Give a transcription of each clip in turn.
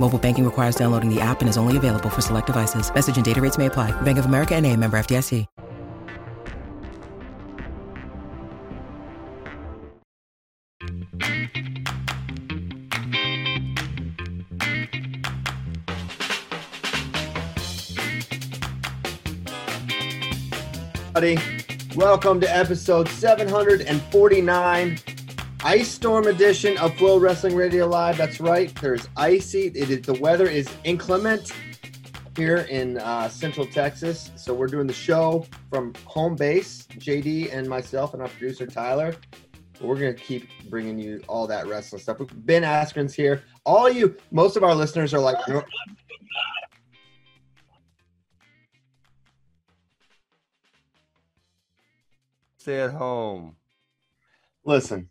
Mobile banking requires downloading the app and is only available for select devices. Message and data rates may apply. Bank of America and a member FDIC. everybody. Welcome to episode 749, Ice Storm edition of FloWrestling Radio Live. That's right. There's icy. It is the weather is inclement here in uh, Central Texas. So we're doing the show from home base. JD and myself and our producer Tyler. We're gonna keep bringing you all that wrestling stuff. Ben Askren's here. All you, most of our listeners are like, Stay at home. Listen,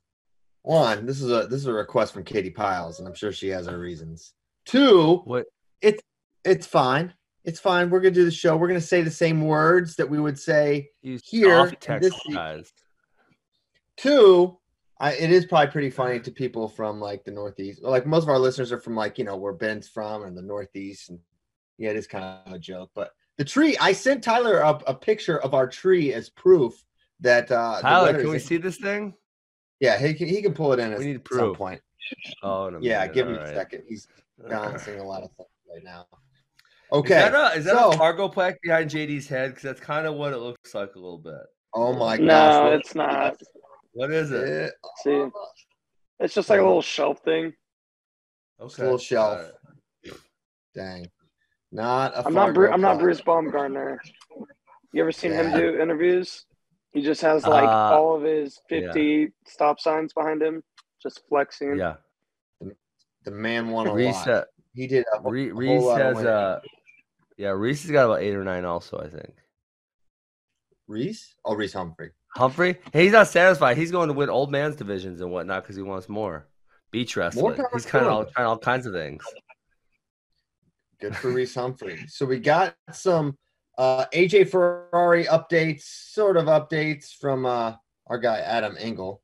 one, this is a this is a request from Katie Piles, and I'm sure she has her reasons. Two, What? it's it's fine. It's fine. We're gonna do the show. We're gonna say the same words that we would say You here. in this Two, I, it is probably pretty funny to people from like the Northeast. Like most of our listeners are from like you know where Ben's from and the Northeast, and yeah, it is kind of a joke. But the tree, I sent Tyler a, a picture of our tree as proof that uh, Tyler, can we see this thing? Yeah, he can, he can pull it in at We need some proof. point. Oh, in a Yeah, minute, give me all a right. second. He's balancing a lot of things right now. Is Okay. that a, is that so, a cargo plaque behind JD's head? Because that's kind of what it looks like a little bit. oh my gosh. No, what- it's not. What is it? Eh, See, it's just like a little shelf thing. Okay. little shelf. all right. dang. Not a I'm not. Bru- I'm not. Bruce Baumgartner. You ever seen him do interviews? He just has like Uh, all of his 50 stop signs behind him, just flexing. Yeah. The man won a Reece, lot. uh, He did a, whole- Re- a Reece whole lot of has winning. uh, yeah, Reece has got about eight or nine also, I think. Reece? Oh, Reece Humphrey. Humphrey, hey, he's not satisfied. He's going to win old man's divisions and whatnot because he wants more beach wrestling. power He's kind of all, trying all kinds of things. Good for Reece Humphrey. So we got some uh, AJ Ferrari updates, sort of updates from uh, our guy Adam Engel.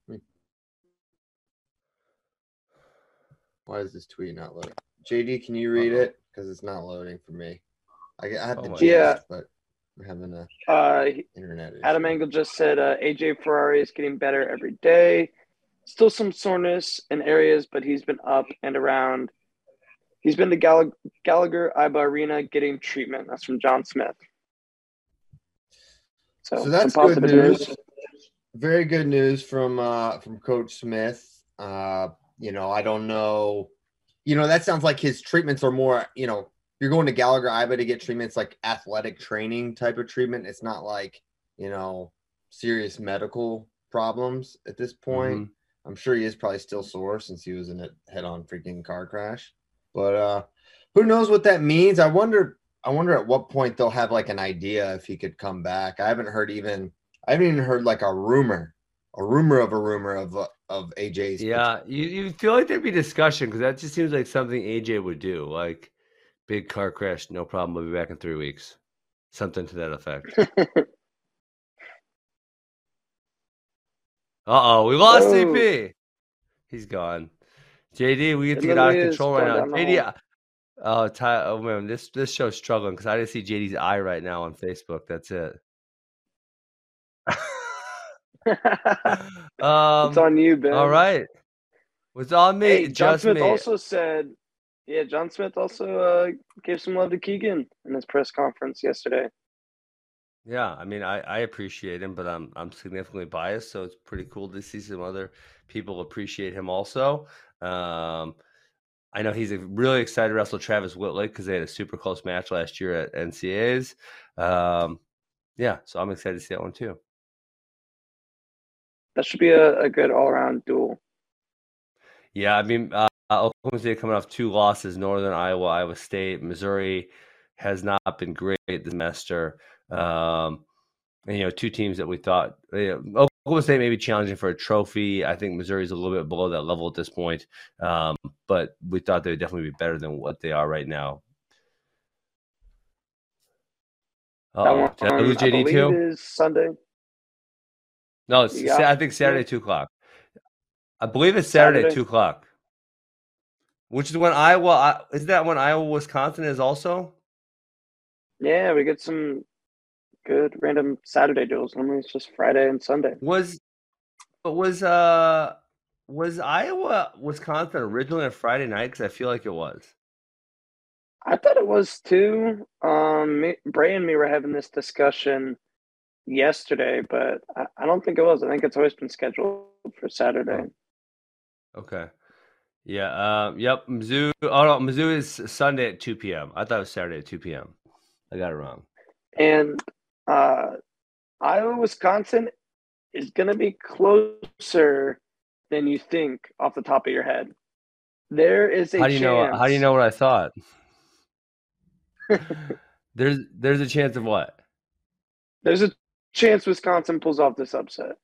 Why is this tweet not loading? JD, can you read Uh-oh. it? Because it's not loading for me. I, I have Oh the my gist, God. but we're having a Uh, internet issue. Adam Engel just said uh, AJ Ferrari is getting better every day. Still some soreness in areas, but he's been up and around. He's been to Gall- Gallagher Iba Arena getting treatment. That's from John Smith. So, So that's good news. Very good news from uh from Coach Smith. Uh, you know, I don't know. You know, that sounds like his treatments are more, you know, you're going to Gallagher Iba to get treatments like athletic training type of treatment. It's not like, you know, serious medical problems at this point. Mhm. I'm sure he is probably still sore since he was in a head-on freaking car crash. But uh who knows what that means? I wonder I wonder at what point they'll have like an idea if he could come back. I haven't heard even I haven't even heard like a rumor, a rumor of a rumor of uh, of AJ's. Yeah, you, you feel like there'd be discussion because that just seems like something AJ would do. Like, big car crash, no problem. We'll be back in three weeks. Something to that effect. Uh oh, we lost Oh. CP. He's gone. JD, we get to get out of control right now. down JD, hall. Oh, Ty, oh man, this this show's struggling because I didn't see JD's eye right now on Facebook. That's it. um, it's on you, Ben. all right, it's on me. Hey, John just Smith me. also said, yeah, John Smith also uh, gave some love to Keegan in his press conference yesterday. Yeah, I mean, I, I appreciate him, but I'm I'm significantly biased, so it's pretty cool to see some other people appreciate him also. Um, I know he's really excited to wrestle Travis Wittlake because they had a super close match last year at NCAA's. Um, yeah, so I'm excited to see that one too. That should be a, a good all around duel. Yeah, I mean, uh, Oklahoma State coming off two losses: Northern Iowa, Iowa State, Missouri has not been great this semester. Um, and, you know, two teams that we thought you know, Oklahoma State may be challenging for a trophy. I think Missouri's a little bit below that level at this point, um, but we thought they would definitely be better than what they are right now. One, Did I lose JD too? is Sunday. No, it's, Yeah. Sa- I think Saturday two o'clock. I believe it's Saturday, Saturday. two o'clock. Which is when Iowa I- is that when Iowa Wisconsin is also? Yeah, we get some good random Saturday duels. Normally it's just Friday and Sunday. Was but was uh was Iowa Wisconsin originally a Friday night? Because I feel like it was. I thought it was too. Um, me, Bray and me were having this discussion yesterday, but I, I don't think it was. I think it's always been scheduled for Saturday. Okay. Yeah. Um. Yep. Mizzou. Oh no, Mizzou is Sunday at two p.m. I thought it was Saturday at two p.m. I got it wrong. And uh, Iowa, Wisconsin is going to be closer than you think off the top of your head. There is a How do you know? How do you know what I thought? there's there's a chance of what? There's a chance Wisconsin pulls off this upset.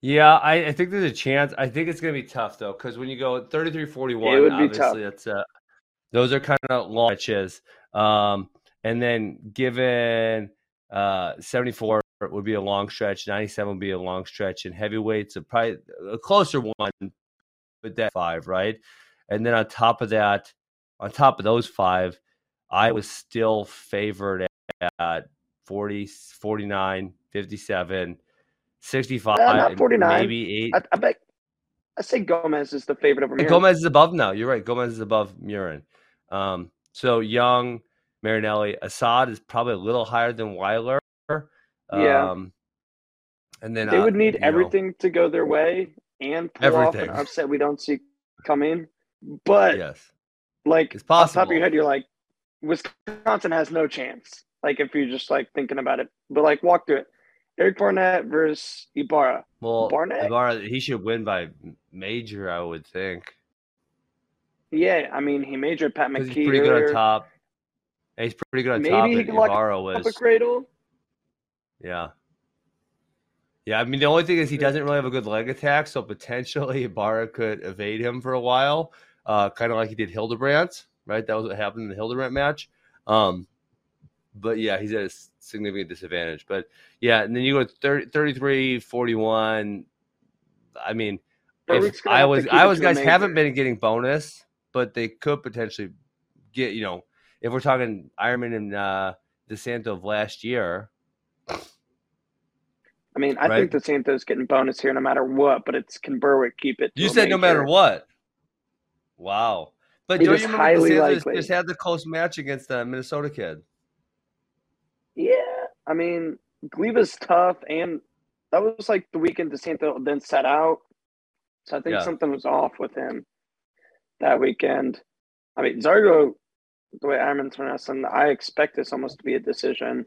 Yeah, I, I think there's a chance. I think it's going to be tough though, because when you go 33 41, It would be obviously that's uh, those are kind of long matches. Um, and then given uh, 74 would be a long stretch, 97 would be a long stretch, and heavyweights are probably a closer one, but that five, right? And then on top of that, on top of those five, I was still favored at 40, 49, 57. 65, Uh, not 49. maybe eight. I, I bet I say Gomez is the favorite over Gomez is above now. You're right. Gomez is above Murin. Um, so Young, Marinelli, Assad is probably a little higher than Weiler. Yeah. Um, and then They uh, would need you know, everything to go their way and pull off Everything. an upset we don't see coming. But yes, like it's off the top of your head, you're like, Wisconsin has no chance. Like if you're just like thinking about it, but like walk through it. Eric Barnett versus Ibarra. Well, Barnett? Ibarra, he should win by major, I would think, Yeah, I mean he majored Pat McKee he's pretty good on top. And he's pretty good on Maybe top. he And can lock Ibarra Up a was, cradle. yeah. Yeah, I mean the only thing is he doesn't really have a good leg attack, so potentially Ibarra could evade him for a while, uh, kind of like he did Hildebrandt, right? That was what happened in the Hildebrandt match. Um, but yeah, he's at a significant disadvantage. But yeah, and then you go 30, 33, 41. I mean, if I was have to Iowa's, keep it Iowa's to a guys haven't been getting bonus, but they could potentially get, you know, if we're talking Eierman and uh, DeSanto of last year, I mean, I Right. think DeSanto's getting bonus here no matter what, but it's can Berwick keep it? You said no matter what. Wow. But It don't you remember highly DeSantis likely. just had the close match against the Minnesota kid? Yeah, I mean, Gliva's tough, and that was like the weekend DeSanto then set out. So I think Yeah. something was off with him that weekend. I mean, Zargo, the way Eierman's been wrestling, I expect this almost to be a decision.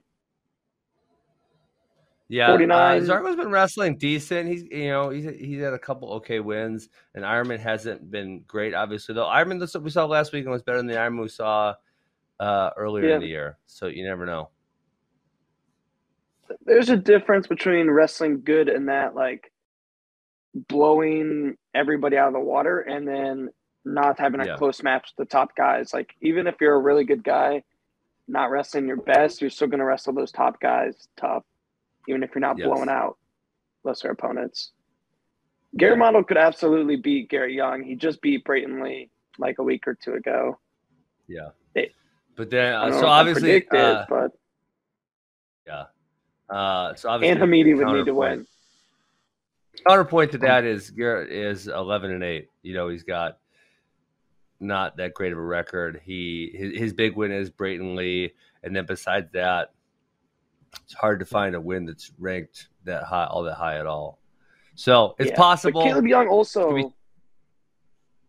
Yeah, 49. Uh, Zargo's been wrestling decent. He's you know he's he's had a couple okay wins, and Eierman hasn't been great. Obviously, though, Eierman that's what we saw last weekend was better than the Eierman we saw uh, earlier Yeah. in the year. So you never know. There's a difference between wrestling good and that, like blowing everybody out of the water, and then not having a Yeah. close match with the top guys. Like, even if you're a really good guy, not wrestling your best, you're still going to wrestle those top guys tough, even if you're not Yes. blowing out. lesser opponents. Garrett Model could absolutely beat Garrett Young. He just beat Brayton Lee like a week or two ago. Yeah. But then, uh, so obviously, uh, but yeah. Uh, so obviously, and Hamiti would need to win. Counterpoint to that is Garrett is eleven and eight. You know, he's got not that great of a record. He his, his big win is Brayton Lee, and then besides that, it's hard to find a win that's ranked that high, all that high at all. So it's Yeah, but possible. Kaleb Young also. Be-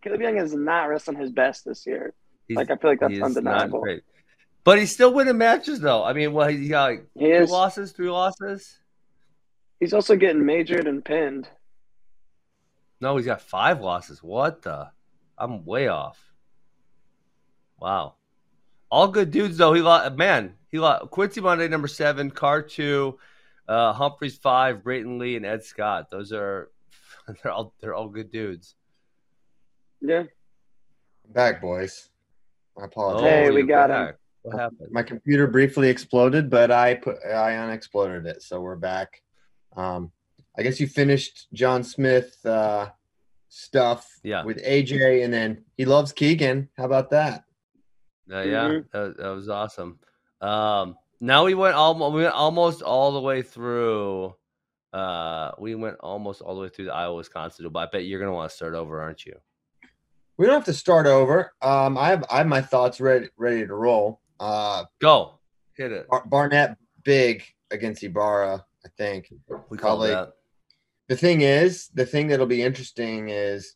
Kaleb Young is not wrestling his best this year. Like I feel like that's he is not undeniable. But he's still winning matches, though. I mean, well, he got like He two is. losses, three losses. He's also getting majored and pinned. No, he's got five losses. What the? I'm way off. Wow. All good dudes though. He lost man. He lost Quincy Monday number seven, Carr two, uh, Humphreys five, Brayton Lee and Ed Scott. Those are they're all they're all good dudes. Yeah. Back, boys. I apologize. Hey, we you're got him. What happened? My computer briefly exploded, but I put I unexploded it, so we're back. Um, I guess you finished John Smith uh, stuff Yeah. with AJ, and then he loves Keegan. How about that? Uh, yeah, Mhm. that, that was awesome. Um, now we went almost we went almost all the way through. Uh, we went almost all the way through the Iowa Wisconsin, duel, but I bet you're gonna want to start over, aren't you? We don't have to start over. Um, I have I have my thoughts ready ready to roll. Uh, Go hit it. Bar- Barnett big against Ibarra, I think. We call probably- that. The thing is, the thing that'll be interesting is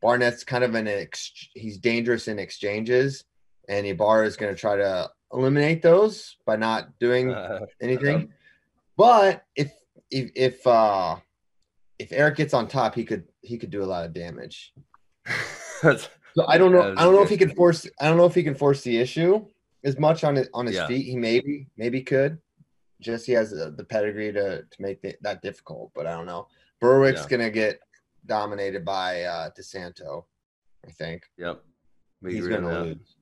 Barnett's kind of an ex- he's dangerous in exchanges, and Ibarra is going to try to eliminate those by not doing Uh, anything. But if if if uh if Eric gets on top, he could he could do a lot of damage. So I don't know. I don't know if he can force. I don't know if he can force the issue as much on his on his Yeah. feet. He maybe maybe could. Just he has the, the pedigree to to make that difficult, but I don't know. Berwick's Yeah. gonna get dominated by uh DeSanto. I think Yep. We he's agree on gonna that. lose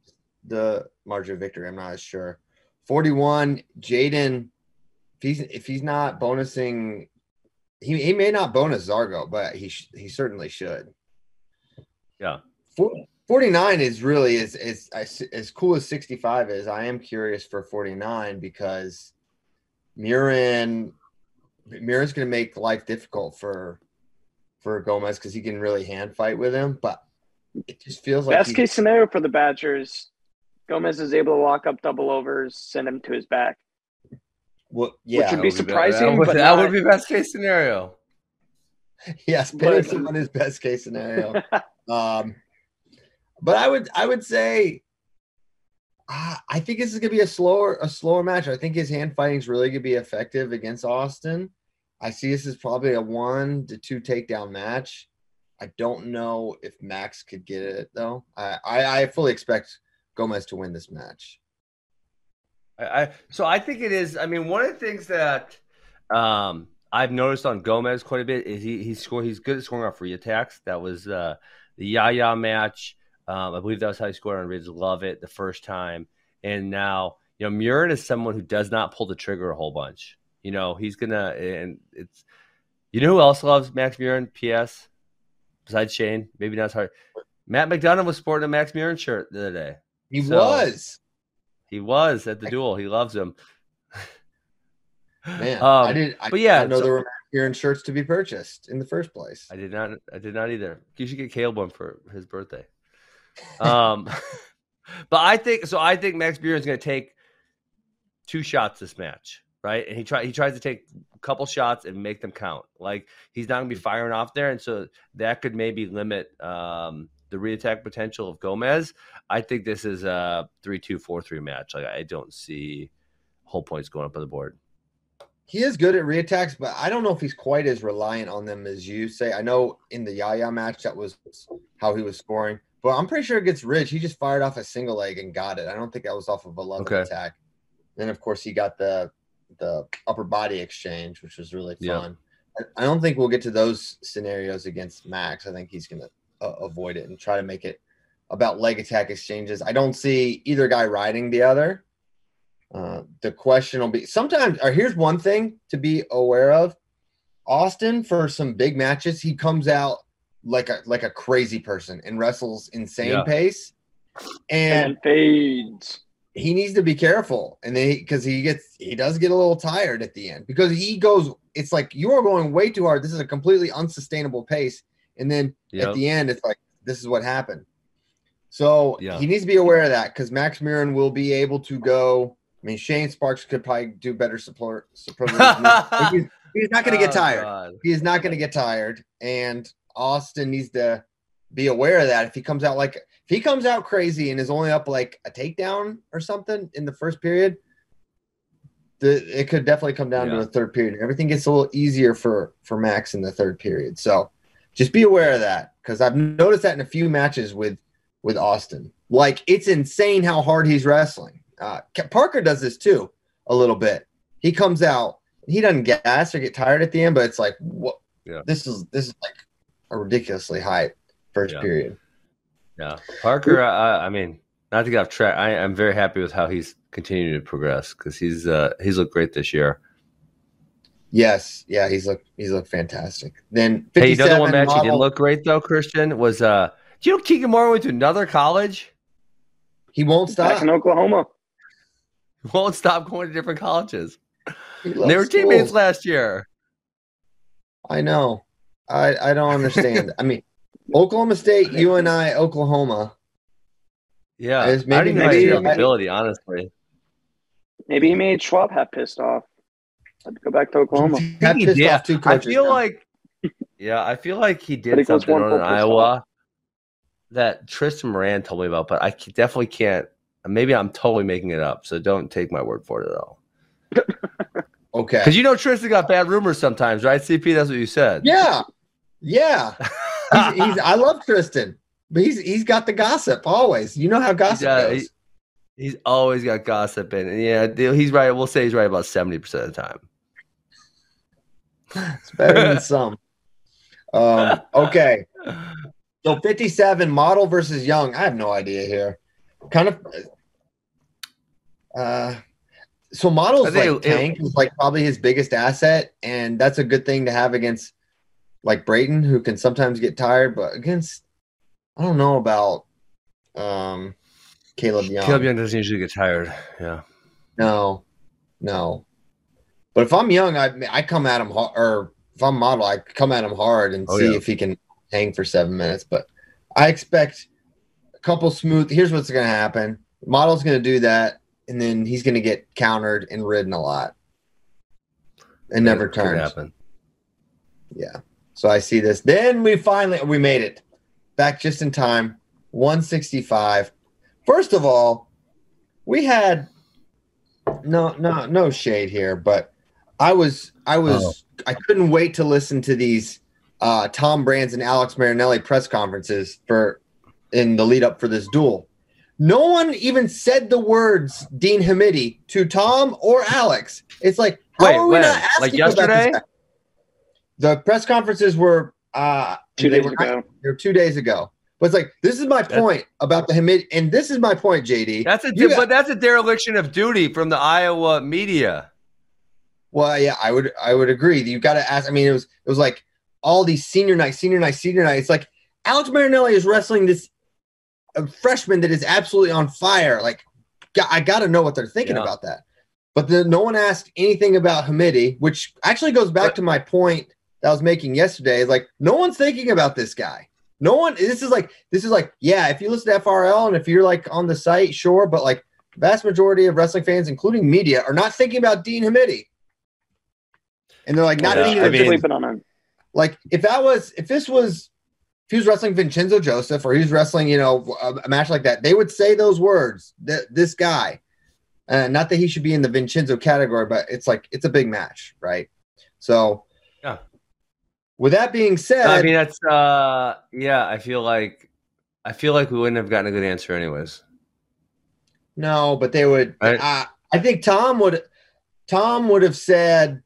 the margin of victory. I'm not as sure. Forty one, Jaden. If he's if he's not bonusing, he he may not bonus Zargo, but he sh- he certainly should. Yeah. Four- 49 is really as, as as as cool as 65 is. I am curious for 49 because Murin Murin's going to make life difficult for for Gomez because he can really hand fight with him, but it just feels like Best case scenario for the Badgers, Gomez is able to lock up double overs, send him to his back. well, yeah, would be That surprising, That would, but that would be best case scenario. yes, pinning but- someone is best case scenario. Um, but I would I would say I think this is gonna be a slower a slower match. I think his hand fighting is really gonna be effective against Austin. I see this as probably a one to two takedown match. I don't know if Max could get it though. I I, I fully expect Gomez to win this match. I, I so I think it is. I mean, one of the things that um, I've noticed on Gomez quite a bit is he he's score he's good at scoring off free attacks. That was uh, the Yaya match. Um, I believe that was how he scored on Ridge Lovett the first time, and now you know Murin is someone who does not pull the trigger a whole bunch. You know he's gonna and it's you know who else loves Max Murin? P.S. Besides Shane, maybe not as hard. Matt McDonough was sporting a Max Murin shirt the other day. He So- was He was at the duel. He loves him. man. Um, I did. I, but yeah, I know so- there were Kieran shirts to be purchased in the first place. I did not. I did not either. You should get Caleb one for his birthday. Um, but I think so. I think Max Murin is going to take two shots this match, right? And he try he tries to take a couple shots and make them count. Like he's not going to be firing off there, and so that could maybe limit um, the reattack potential of Gomez. I think this is a three-two, four-three match. Like I don't see whole points going up on the board. He is good at reattacks, but I don't know if he's quite as reliant on them as you say. I know in the Yaya match that was how he was scoring, but I'm pretty sure against Ridge, he just fired off a single leg and got it. I don't think that was off of a love Okay. attack. Then of course he got the the upper body exchange, which was really Yeah. fun. I, I don't think we'll get to those scenarios against Max. I think he's going to uh, avoid it and try to make it about leg attack exchanges. I don't see either guy riding the other. Uh, the question will be sometimes, or here's one thing to be aware of. Austin for some big matches, he comes out like a like a crazy person and wrestles insane Yeah. pace. And And fades. he needs to be careful and then because he, gets he does get a little tired at the end because he goes it's like you are going way too hard this is a completely unsustainable pace and then Yep. at the end it's like this is what happened so Yeah. he needs to be aware of that because max Murin will be able to go i mean shane sparks could probably do better support support he's, he's not going to get Oh, tired God. he is not going to get tired and austin needs to be aware of that. If he comes out like if he comes out crazy and is only up like a takedown or something in the first period the, it could definitely come down to Yeah. a third period. Everything gets a little easier for for max in the third period. So just be aware of that because i've noticed that in a few matches with with austin. Like it's insane how hard he's wrestling. Uh parker does this too a little bit. He comes out he doesn't gas or get tired at the end but it's like what Yeah. this is this is like ridiculously high first Yeah. period Yeah, Parker. I, I mean, not to get off track. I, I'm very happy with how he's continuing to progress because he's uh, he's looked great this year. yes yeah he's look he's looked fantastic then Hey, you know the one 57 match he didn't look great though, Christian was uh. Do you know Keegan Moore went to another college? he won't Back stop in Oklahoma. Won't stop going to different colleges. They were loves teammates last year. i know i i don't understand i mean oklahoma state UNI oklahoma Yeah, It's I maybe- didn't even maybe- see ability, honestly. Maybe he made Schwab hat pissed off. Had to go back to Oklahoma. Got pissed Yeah, off two I feel now. like, yeah, I feel like he did he goes something on full pissed Iowa that Tristan Moran told me about, but I definitely can't. Maybe I'm totally making it up, so don't take my word for it at all. okay Because you know Tristan got bad rumors sometimes, right? CP, that's what you said. yeah yeah he's, he's i love tristan but he's he's got the gossip always you know how gossip Yeah, goes he- he's always got gossip, and and yeah, he's right. We'll say he's right about seventy percent of the time. It's better than some. Um, okay. So 57 model versus young. I have no idea here. Kind of uh so models like it- it- tank is like probably his biggest asset, and that's a good thing to have against like Brayton, who can sometimes get tired, but against I don't know about um Kaleb Young. Kaleb Young doesn't usually get tired. Yeah. No, no. But if I'm young, I I come at him hard, or if I'm model, I come at him hard and Oh, see yeah. if he can hang for seven minutes. But I expect a couple smooth. Here's what's going to happen: model's going to do that, and then he's going to get countered and ridden a lot, and never turns. happen. Yeah. So I see this. Then we finally we made it back just in time. 165. First of all, we had no no no shade here, but I was I was I couldn't wait to listen to these uh Tom Brands and Alex Marinelli press conferences for in the lead up for this duel. No one even said the words Dean Hamiti to Tom or Alex. It's like how Wait, are we when? not Like asking about this yesterday? The press conferences were uh Two days were ago. they were two days ago. But it's like this is my That- point about the Hamid, and this is my point, JD. That's a You got- but that's a dereliction of duty from the Iowa media. Well, yeah, I would I would agree. You got to ask. I mean, it was it was like all these senior night, senior night, senior night. It's like Alex Marinelli is wrestling this a freshman that is absolutely on fire. Like, got- I got to know what they're thinking Yeah. about that. But then no one asked anything about Hamiti, which actually goes back But- to my point that I was making yesterday. Is like no one's thinking about this guy. No one. This is like this is like yeah. If you listen to FRL and if you're like on the site, sure. But like vast majority of wrestling fans, including media, are not thinking about Dean Hamiti. And they're like not Yeah, thinking I mean- sleeping on him. like if that was if this was if he was wrestling Vincenzo Joseph or he was wrestling, you know, a, a match like that, they would say those words. That this guy, uh, not that he should be in the Vincenzo category, but it's like it's a big match, right? So, Yeah. With that being said, I mean, that's uh, yeah. I feel like I feel like we wouldn't have gotten a good answer anyways. no, but they would. Right. Uh, I think Tom would. Tom would have said.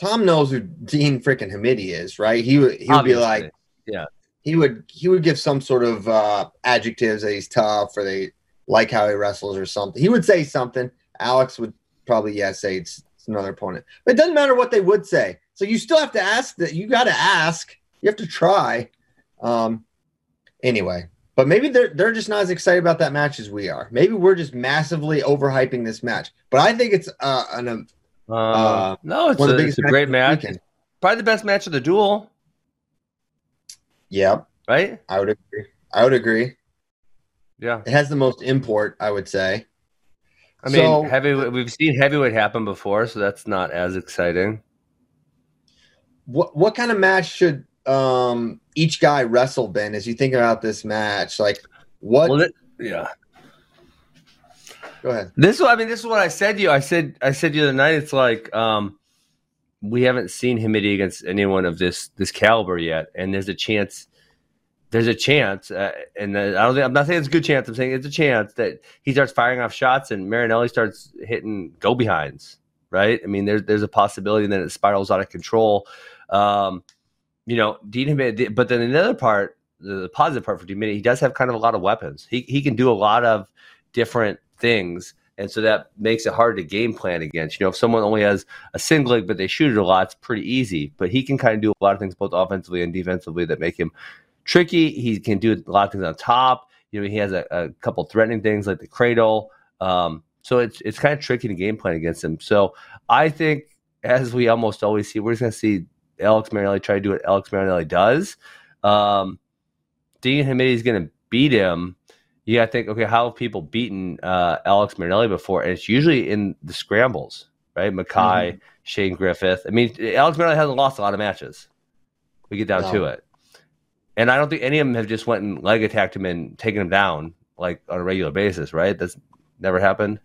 Tom knows who Dean freaking Hamiti is, right? He would. He would be like, yeah. he would he would give some sort of uh adjectives that he's tough or they like how he wrestles or something. He would say something. Alex would probably yeah say it's another opponent. But it doesn't matter what they would say. So you still have to ask that. You got to ask. You have to try. Um, anyway, but maybe they're they're just not as excited about that match as we are. Maybe we're just massively overhyping this match. But I think it's uh, an um, Uh, Uh, no, it's one a, of the it's biggest a great match. Probably the best match of the duel, Yep, right? I would agree. I would agree. Yeah. It has the most import, I would say. I mean, So- heavyweight. We've seen heavyweight happen before, so that's not as exciting. What what kind of match should um each guy wrestle Ben as you think about this match? Like what Well, it, yeah. go ahead. This is—I mean, this is what I said to you. I said I said the other night. It's like um, we haven't seen Hamiti against anyone of this this caliber yet, and there's a chance. There's a chance, uh, and I don't think I'm not saying it's a good chance. I'm saying it's a chance that he starts firing off shots and Marinelli starts hitting go behinds. Right? I mean, there's there's a possibility that it spirals out of control. Um, you know, Dean but then another part, the, positive part for Dean he does have kind of a lot of weapons. He he can do a lot of different things. And so that makes it hard to game plan against. You know, if someone only has a singlet but they shoot it a lot, it's pretty easy. But he can kind of do a lot of things both offensively and defensively that make him tricky. He can do a lot of things on top. You know, he has a, a couple threatening things like the cradle. Um, so it's it's kind of tricky to game plan against him. So I think, as we almost always see, we're just going to see Alex Marinelli try to do what Alex Marinelli does. Um, Dean Hamiti is going to beat him. You got to think, okay, how have people beaten uh, Alex Marinelli before? And it's usually in the scrambles, right? Mackay, Shane Griffith. I mean, Alex Marinelli hasn't lost a lot of matches. We get down No. to it. And I don't think any of them have just went and leg attacked him and taken him down like on a regular basis, right? That's never happened.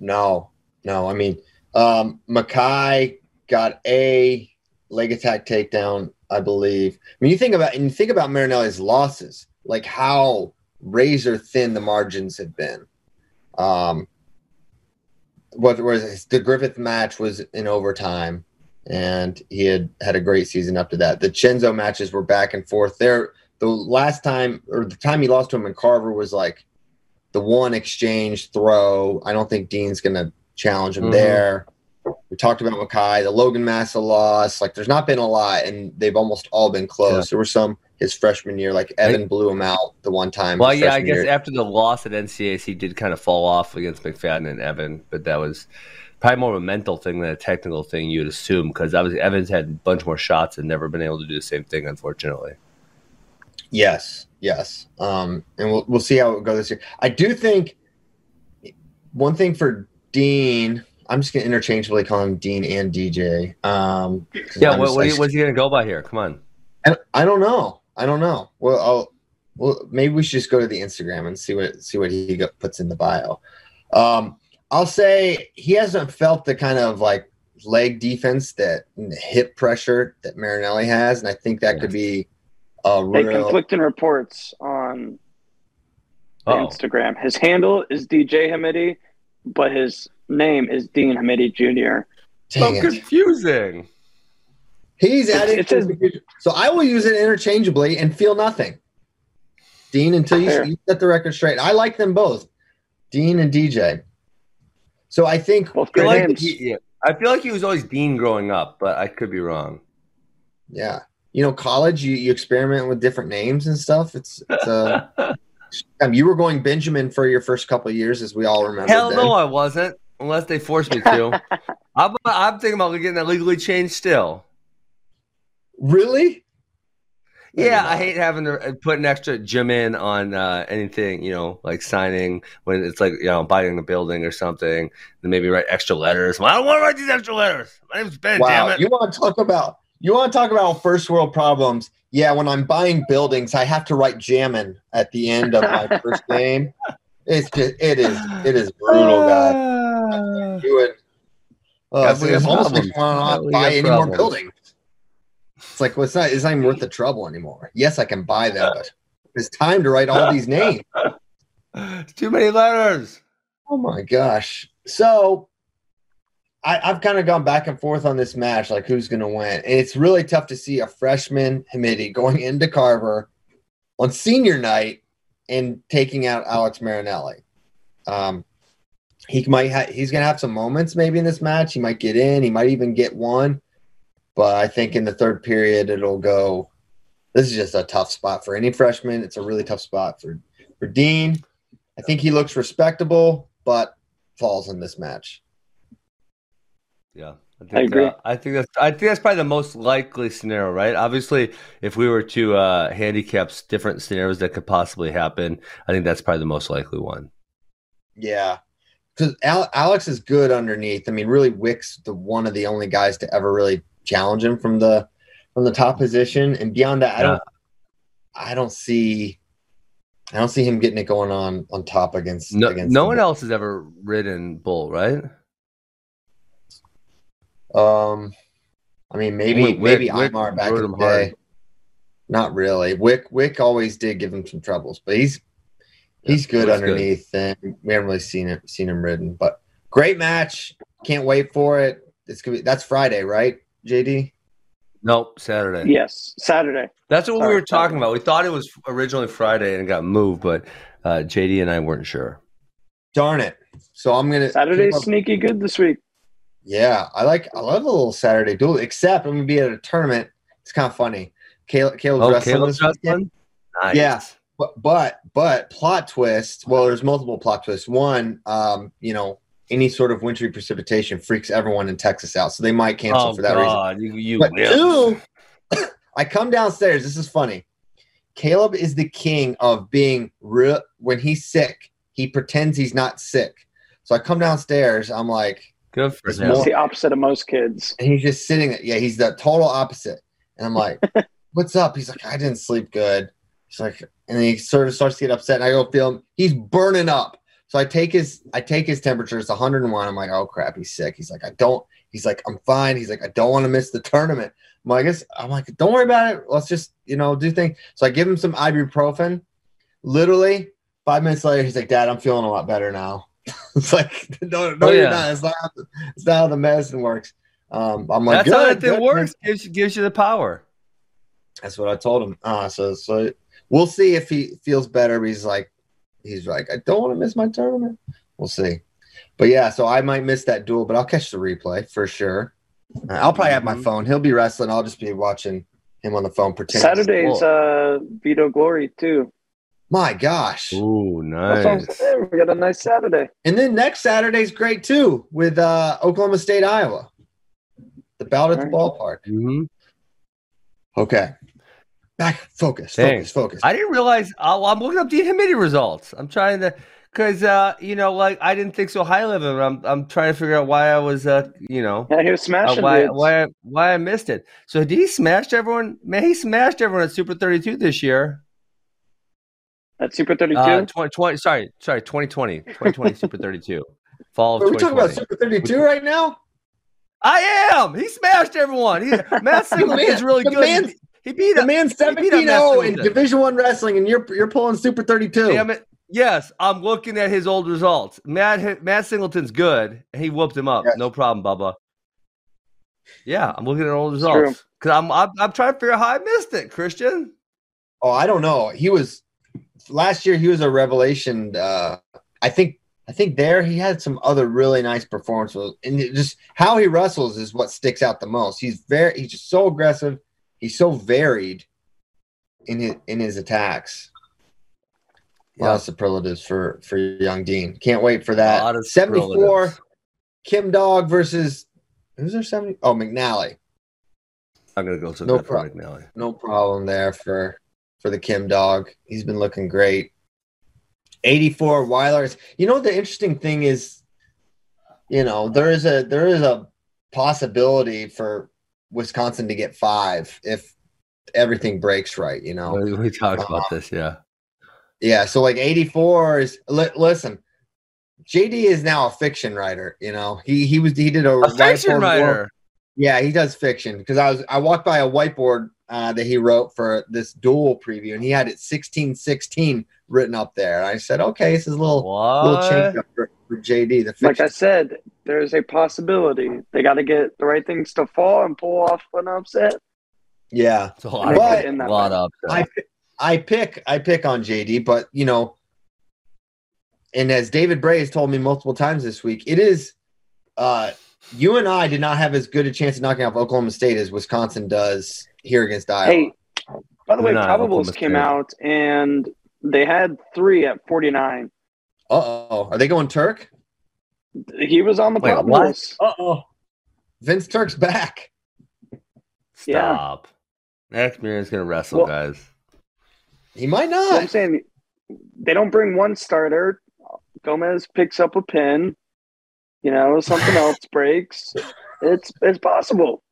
No, no. I mean, um, Mackay got a leg attack takedown, I believe. I mean, you think about and you think about Marinelli's losses, like how razor thin the margins have been. Um, what was the Griffith match was in overtime, and he had had a great season up to that. The Chenzo matches were back and forth. There, the last time or the time he lost to him in Carver was like the one exchange throw. I don't think Dean's going to challenge him Mhm. there. We talked about Mackay, the Logan Massa loss. Like, there's not been a lot, and they've almost all been close. Yeah. There were some his freshman year, like Evan blew him out the one time. Well, yeah, I guess year. after the loss at NCAAs, he did kind of fall off against McFadden and Evan, but that was probably more of a mental thing than a technical thing you'd assume because obviously Evans had a bunch more shots and never been able to do the same thing, unfortunately. Yes, yes. Um, and we'll we'll see how it goes this year. I do think one thing for Dean, I'm just gonna interchangeably call him Dean and DJ. Um, 'cause Yeah, I'm what, just- what, I you- what's he going to go by here? Come on. I, I don't know. I don't know. Well, I'll, well, maybe we should just go to the Instagram and see what see what he go, puts in the bio. Um, I'll say he hasn't felt the kind of like leg defense that hip pressure that Marinelli has, and I think that could be a Hey, real. conflicting reports on Oh, Instagram. His handle is DJ Hamiti, but his name is Dean Hamiti Jr. so Dang it. confusing. He's It's- adding it's his- so I will use it interchangeably and feel nothing. Dean, until you, you set the record straight, I like them both, Dean and DJ. So I think Both I great feel, like names. he, yeah, I feel like he was always Dean growing up, but I could be wrong. Yeah. You know, college, you, you experiment with different names and stuff. It's, it's uh, um, you were going Benjamin for your first couple of years, as we all remember. Hell then. no, I wasn't, unless they force me to. I'm, I'm thinking about getting that legally changed still. Really? Yeah, I hate having to uh, put an extra Jim in on uh, anything, you know, like signing when it's like, you know, buying a building or something, then maybe write extra letters. Well, I don't want to write these extra letters. My name's Ben, damn Wow. it. You want to talk about you want to talk about first world problems? Yeah, when I'm buying buildings, I have to write "jammin" at the end of my first name. It's just it is it is brutal, guys. Uh, Do it. Uh, God, so we it's almost like problems. you want to not we buy got any more buildings. It's like well, it's not it's not even worth the trouble anymore. Yes, I can buy them, but it's time to write all these names. It's too many letters. Oh my gosh. So I, I've kind of gone back and forth on this match, like who's going to win. And it's really tough to see a freshman Hamiti going into Carver on senior night and taking out Alex Marinelli. Um, he might ha- he's gonna have some moments maybe in this match. He might get in. He might even get one. But I think in the third period it'll go. This is just a tough spot for any freshman. It's a really tough spot for for Dean. I think he looks respectable, but falls in this match. Yeah. I, think, I agree. Uh, I think that's I think that's probably the most likely scenario, right? Obviously, if we were to uh, handicap different scenarios that could possibly happen, I think that's probably the most likely one. Yeah, because Al- Alex is good underneath. I mean, really, Wick's the one of the only guys to ever really challenge him from the from the top position, and beyond that, I Yeah. don't, I don't see, I don't see him getting it going on on top against. No, against no one else has ever ridden bull, right? Um, I mean, maybe Wick- maybe Wick Imar back in him the hard. day. Not really. Wick Wick always did give him some troubles, but he's he's good Wick's good. underneath, and we haven't really seen it seen him ridden. But great match. Can't wait for it. It's gonna be that's Friday, right, JD? Nope, Saturday. Yes, Saturday. That's what we were talking Saturday. about. We thought it was originally Friday and it got moved, but uh, JD and I weren't sure. Darn it. So I'm gonna Saturday's up- sneaky good this week. Yeah, I like I love the little Saturday duel. Except I'm gonna be at a tournament. It's kind of funny. Caleb, Caleb's Oh, wrestling Caleb's wrestling? Nice. Yeah. But but but plot twist. Well, there's multiple plot twists. One, um, you know, any sort of wintry precipitation freaks everyone in Texas out, so they might cancel Oh, for that reason. God. You, you But will. two, I come downstairs. This is funny. Caleb is the king of being real. When he's sick, he pretends he's not sick. So I come downstairs. I'm like, Good for him. more- It's the opposite of most kids. and he's just sitting there. Yeah, he's the total opposite. And I'm like, what's up? He's like, I didn't sleep good. He's like, and he sort of starts to get upset. And I go feel him. He's burning up. So I take his I take his temperature. It's 101. I'm like, oh crap, he's sick. He's like, I don't. He's like, I'm fine. He's like, I don't want to miss the tournament. I'm like, guess I'm like, don't worry about it. Let's just you know do things. So I give him some ibuprofen. Literally five minutes later, he's like, Dad, I'm feeling a lot better now. It's like, no, no, Oh, you're yeah. not. It's not. It's not how the medicine works. Um, I'm like, That's how good, that thing works. Gives, you- gives you the power. That's what I told him. Uh, so so we'll see if he feels better. But he's like, he's like, I don't want to miss my tournament. We'll see. But yeah, so I might miss that duel, but I'll catch the replay for sure. Uh, I'll probably have my Mhm. phone. He'll be wrestling. I'll just be watching him on the phone. Pretending. Saturday's uh, Vito Glory too. My gosh! Ooh, That's what I'm nice. saying. We got a nice Saturday. And then next Saturday's great too with uh, Oklahoma State, Iowa. The bout at the ballpark. hmm Okay. Back focus, Dang. focus, focus. I didn't realize. Oh, I'm looking up the Hamiti results. I'm trying to, because uh, you know, like I didn't think so highly of him. I'm I'm trying to figure out why I was, uh, you know, Yeah, he was uh, smashing why dudes. why I- why I missed it. So did he smashed everyone? Man, he smashed everyone at Super 32 this year. At Super 32. Uh, 2020, sorry, sorry, 2020, 2020 Super 32, fall of Are we talking about Super 32 right now? I am. He smashed everyone. He, Matt Singleton's really good. man- he beat The him. man He 17 Matt 0 in Division One wrestling, and you're you're pulling Super 32. Damn it. Yes, I'm looking at his old results. Matt Matt Singleton's good, and he whooped him up. Yes. No problem, Bubba. Yeah, I'm looking at old results because I'm, I'm I'm trying to figure out how I missed it, Christian. Oh, I don't know. He was last year. He was a revelation. Uh, I think. I think there he had some other really nice performances, and just how he wrestles is what sticks out the most. He's very. He's just so aggressive. He's so varied in his in his attacks. A lot Yeah. of superlatives for for young Dean. Can't wait for that. Seventy four. Kim Dog versus who's there? Seventy. Oh, McNally. I'm gonna go to No that problem. McNally. no problem there for for the Kim dog. He's been looking great. 84 Weilers. You know the interesting thing is, you know, there is a there is a possibility for Wisconsin to get five if everything breaks right, you know. We, we talked Uh-huh. about this, yeah. Yeah, so like 84 is li- listen. JD is now a fiction writer, you know. He he was he did a, A fiction writer. work- yeah, he does fiction because I was I walked by a whiteboard uh, that he wrote for this dual preview, and he had it sixteen sixteen written up there. And I said, okay, this is a little little change up for, for JD. The like. I said, there's a possibility. They got to get the right things to fall and pull off an upset. yeah, It's a lot, But- of, in that a lot way. of I. I pick I pick on JD, but you know, and as David Bray has told me multiple times this week, it is uh, you and I did not have as good a chance of knocking off Oklahoma State as Wisconsin does here against Iowa. Hey, by the way, We're not probables came State. out and they had three at 49. Uh oh, are they going Turk? He was on the Wait, probables. Uh oh, Vince Turk's back. Yeah. Stop. Next Murin's gonna wrestle, Well- guys. He might So I'm saying they don't bring one starter. Gomez picks up a pin. You know, something else breaks. It's it's possible.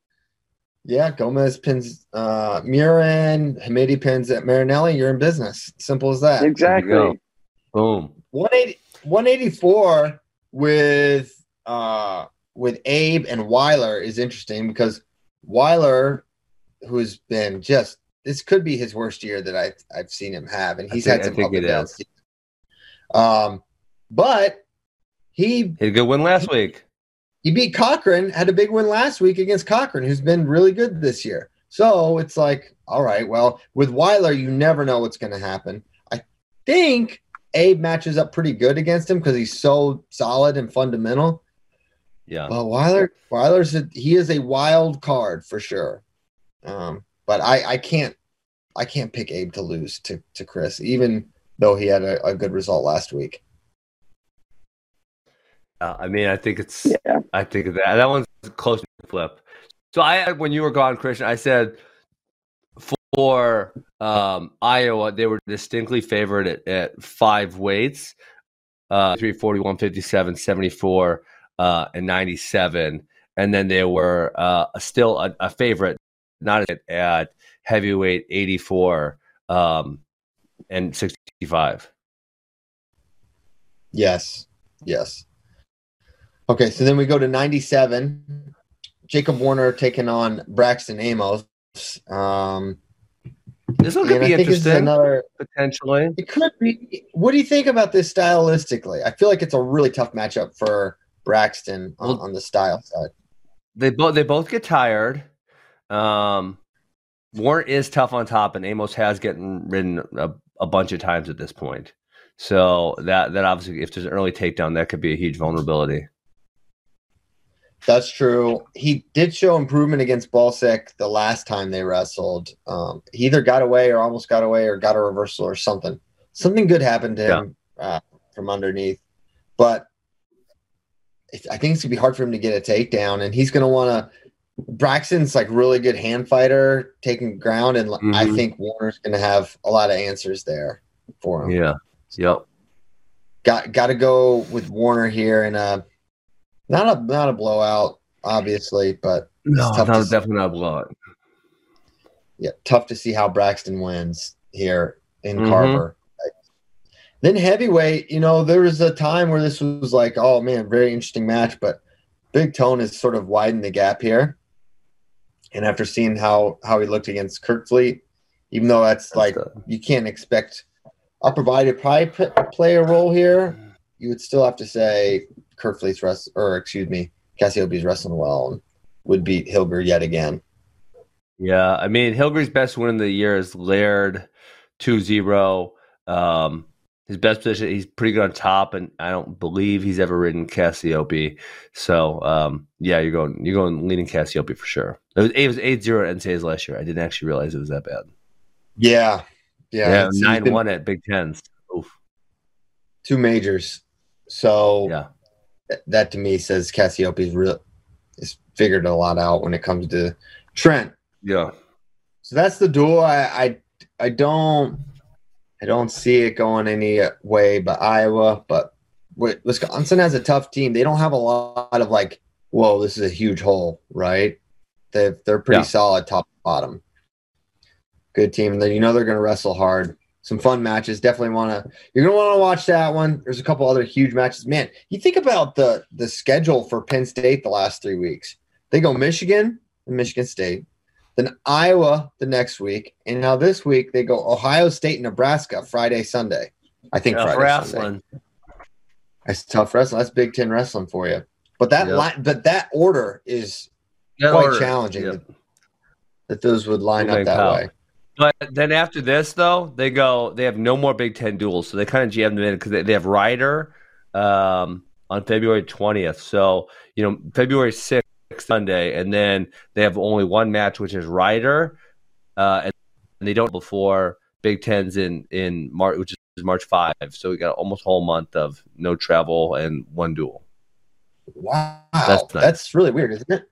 Yeah, Gomez pins uh Murin, Hamiti pins at Marinelli. You're in business. Simple as that. Exactly. go. Boom. 180, 184 with uh with Abe and Weiler is interesting because Weiler, who's been just this could be his worst year that I've I've seen him have, and I he's think- had I some think up and it down Um, but he He had a good win last week. He beat Cochran, had a big win last week against Cochran, who's been really good this year. So it's like, all right, well, with Weiler, you never know what's going to happen. I think Abe matches up pretty good against him because he's so solid and fundamental. Yeah. But Weiler, Weiler's a, he is a wild card for sure. Um, but I, I can't, I can't pick Abe to lose to to Chris, even though he had a, a good result last week. Uh, I mean, I think it's. Yeah. I think that that one's close to the flip. So I, when you were gone, Christian, I said for um, Iowa they were distinctly favored at, at five weights, uh, 340, 157, 74, uh, and 97, and then they were uh, still a, a favorite, not at, at heavyweight 84 um, and 65. Yes. Yes. Okay, so then we go to 97. Jacob Warner taking on Braxton Amos. Um, This one could be I think this is interesting another. potentially. It could be. What do you think about this stylistically? I feel like it's a really tough matchup for Braxton on, Well- on the style side. they both they both get tired. Um, Warner is tough on top, and Amos has gotten ridden a, a bunch of times at this point. So that that obviously, if there's an early takedown, that could be a huge vulnerability. That's true. He did show improvement against Balsek the last time they wrestled. Um, he either got away or almost got away or got a reversal or something. Something good happened to him uh, from underneath. But it, I think it's gonna be hard for him to get a takedown, and he's gonna want to. Braxton's like really good hand fighter, taking ground, and I Mhm. think Warner's gonna have a lot of answers there for him. Yeah. Yep. Got got to go with Warner here, and uh, not a not a blowout, obviously, but No, tough no, to- definitely not a blowout. yeah, tough to see how Braxton wins here in Mhm. Carver. Then heavyweight, you know, there was a time where this was like, oh man, very interesting match, but Big Tone has sort of widened the gap here. And after seeing how how he looked against Kerkvliet, even though that's like uh, you can't expect Upper Body to probably play a role here, you would still have to say Kerkvliet's rest or excuse me, Cassioppi's wrestling well and would beat Hilger yet again. Yeah, I mean, Hilgery's best win of the year is Laird 2-0. Um, his best position, he's pretty good on top, and I don't believe he's ever ridden Cassioppi. So, um, yeah, you're going you're going leaning Cassiope for sure. It was it was eight zero at NCAA's last year. I didn't actually realize it was that bad. Yeah. Yeah. Yeah, nine been- one at Big Tens. Oof. two majors. So Yeah, that to me says Cassioppi's real is figured a lot out when it comes to Trent. yeah. So that's the duel. I I, I don't I don't see it going any way but Iowa, but Wisconsin has a tough team. They don't have a lot of like, whoa, this is a huge hole, right? They they're pretty Yeah. solid top to bottom. Good team. And then you know they're going to wrestle hard. Some fun matches. Definitely want to. You're going to want to watch that one. There's a couple other huge matches. Man, you think about the the schedule for Penn State the last three weeks. They go Michigan and Michigan State, then Iowa the next week, and now this week they go Ohio State, Nebraska Friday, Sunday. I think Tough Friday, Sunday. wrestling. That's tough wrestling. That's Big Ten wrestling for you. But that Yep. line, but that order is That quite order, challenging yeah. that, that those would line up that out. way. But then after this, though, they go. They have no more Big Ten duels, so they kind of jammed them in because they, they have Rider um, on February twentieth. So you know, February sixth Sunday, and then they have only one match, which is Rider, uh, and they don't before Big Tens in in March, which is March five. So we got almost a whole month of no travel and one duel. Wow, That's that's, really weird, isn't it?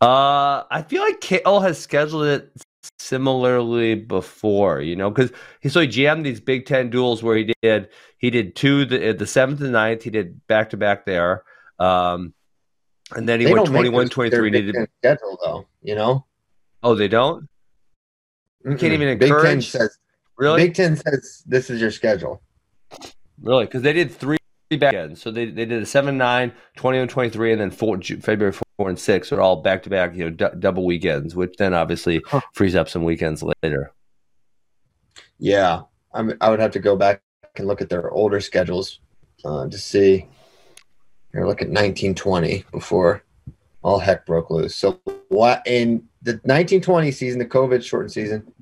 Uh, I feel like Cael has scheduled it similarly before, you know, because he so he jammed these Big Ten duels where he did he did two the the seventh and ninth, he did back to back there, um, and then he They went don't 21, 23, he Big did. Ten schedule though. You know, Oh, they don't Mm-mm. can't even Big Ten encourage- says really, Big Ten says this is your schedule. really, because they did three back ends. So they they did a 7, 9, 21, 23, and then four, February four and six. They're all back to back, you know, d- double weekends, which then obviously Huh. frees up some weekends later. Yeah, I'm, I would have to go back and look at their older schedules uh, to see. Here, look at 1920 before all heck broke loose. So what in the 1920 season, the COVID shortened season?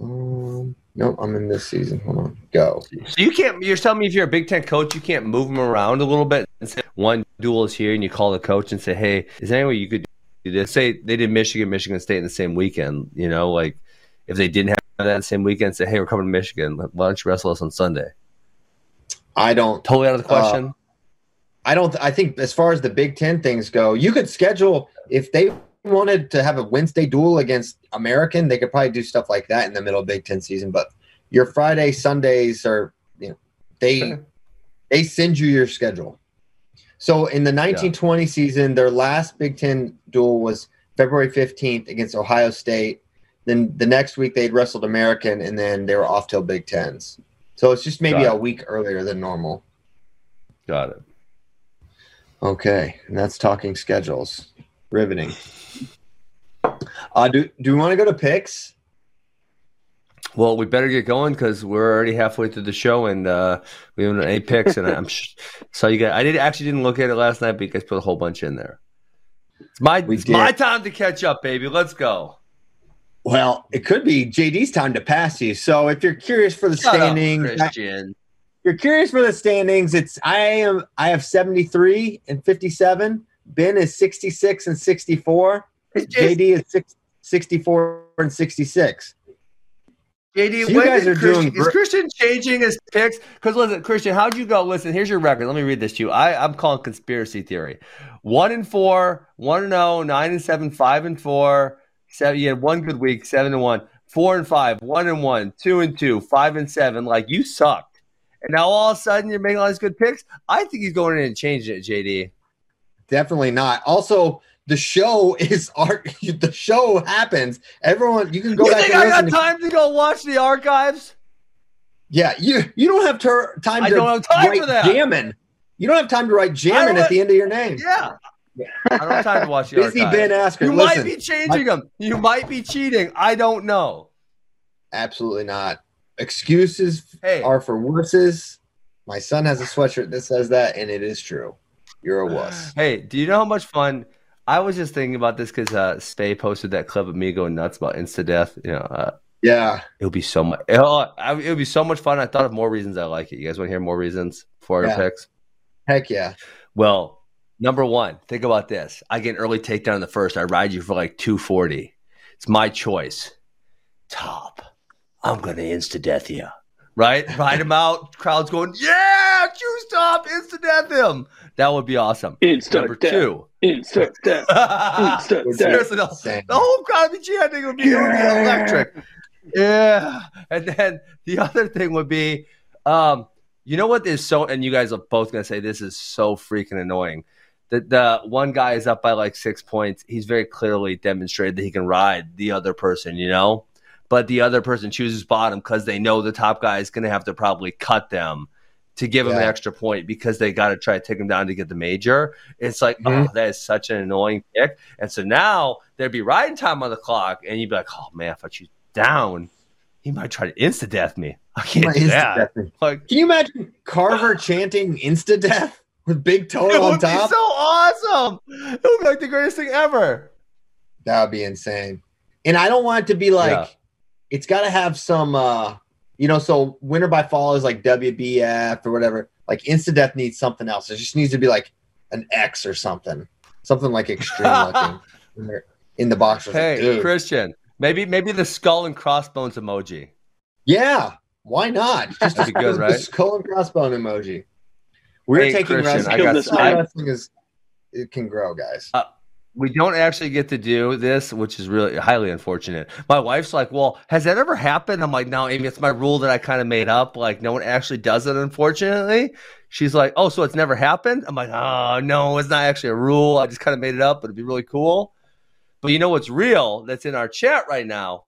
Um, no, I'm in this season. Hold on, go. So you can't. You're telling me if you're a Big Ten coach, you can't move them around a little bit and say one duel is here, and you call the coach and say, "Hey, is there any way you could do this?" Say they did Michigan, Michigan State in the same weekend. You know, like if they didn't have that same weekend, say, "Hey, we're coming to Michigan. Why don't you wrestle us on Sunday?" I don't. Totally out of the uh, question. I don't. I think as far as the Big Ten things go, you could schedule if they wanted to have a Wednesday duel against American, they could probably do stuff like that in the middle of Big Ten season. But your Friday, Sundays are, you know, they they send you your schedule. So in the 1920 season, their last Big Ten duel was February 15th against Ohio State. Then the next week they'd wrestled American, and then they were off till Big Tens. So it's just maybe Got a it. week earlier than normal. Got it. Okay, and that's talking schedules. Riveting. Uh, do do we want to go to picks? Well, we better get going because we're already halfway through the show, and uh, we have eight picks. And I'm sh- so you guys. I did actually didn't look at it last night, but you guys put a whole bunch in there. It's my it's my time to catch up, baby. Let's go. Well, it could be JD's time to pass you. So if you're curious for the Shut up, standings, I- you're curious for the standings. It's I am I have 73 and 57. Ben is 66 and 64. JD is six, 64 and 66. JD, So you guys are Christian, doing is Christian changing his picks? Because listen, Christian, how'd you go? Listen, here's your record. Let me read this to you. I, I'm calling conspiracy theory. One and four, one and oh, nine and seven, five and four, seven. You had one good week, seven and one, four and five, one and one, two and two, five and seven. Like you sucked. And now all of a sudden you're making all these good picks. I think he's going in and changing it, JD. Definitely not. Also, the show is art. The show happens. Everyone, you can go you think I got to- time to go watch the archives? Yeah, you you don't have ter- time I to don't have time write for that. jamming. You don't have time to write jamming at the end of your name. Yeah. I don't have time to watch the Busy archives. Ben Askren. You Listen, might be changing them. You might be cheating. I don't know. absolutely not. Excuses Hey. are for wusses. My son has a sweatshirt that says that, and it is true. You're a wuss. Hey, do you know how much fun? I was just thinking about this because uh, Spay posted that clip of me going nuts about insta death. You know, uh, Yeah, it would be so much. It would be so much fun. I thought of more reasons I like it. You guys want to hear more reasons for Yeah. our picks? heck yeah. Well, number one, think about this. I get an early takedown in the first. I ride you for like 240. It's my choice. Top. I'm going to insta death you. Right? Ride him out. Crowd's going, yeah, choose top, insta death him. That would be awesome. Instant Number death. two. Instant death. Instant death. Seriously, the, Insane. the whole crowd would be chanting. It would be, it would be electric. Yeah. And then the other thing would be, um, you know what is so, and you guys are both going to say this is so freaking annoying. The, the one guy is up by like six points. He's very clearly demonstrated that he can ride the other person, you know? But the other person chooses bottom because they know the top guy is going to have to probably cut them to give him an extra point because they got to try to take him down to get the major. It's like, Mhm. oh, that is such an annoying pick. And so now there'd be riding time on the clock, and you'd be like, oh man, if I choose down, he might try to insta death me. I can't do that. Like, Can you imagine Carver chanting insta death with Big Toe on top? so awesome. It would be like the greatest thing ever. that would be insane. and I don't want it to be like Yeah. it's got to have some, uh, you know. So winner by fall is like WBF or whatever. Like Insta Death needs something else. It just needs to be like an X or something, something like extreme looking in, their, in the box. Was like, Hey, Christian, maybe maybe the skull and crossbones emoji. yeah, why not? Just That'd be good, right? Skull and crossbone emoji. We're Hey, taking Christian, wrestling. I got- wrestling is it can grow, guys. Uh, we don't actually get to do this, which is really highly unfortunate. My wife's like, "Well, has that ever happened?" I'm like, "No, Amy, it's my rule that I kind of made up. Like, no one actually does it, unfortunately." She's like, "Oh, so it's never happened?" I'm like, "Oh, no, it's not actually a rule. I just kind of made it up, but it'd be really cool." But you know what's real? That's in our chat right now.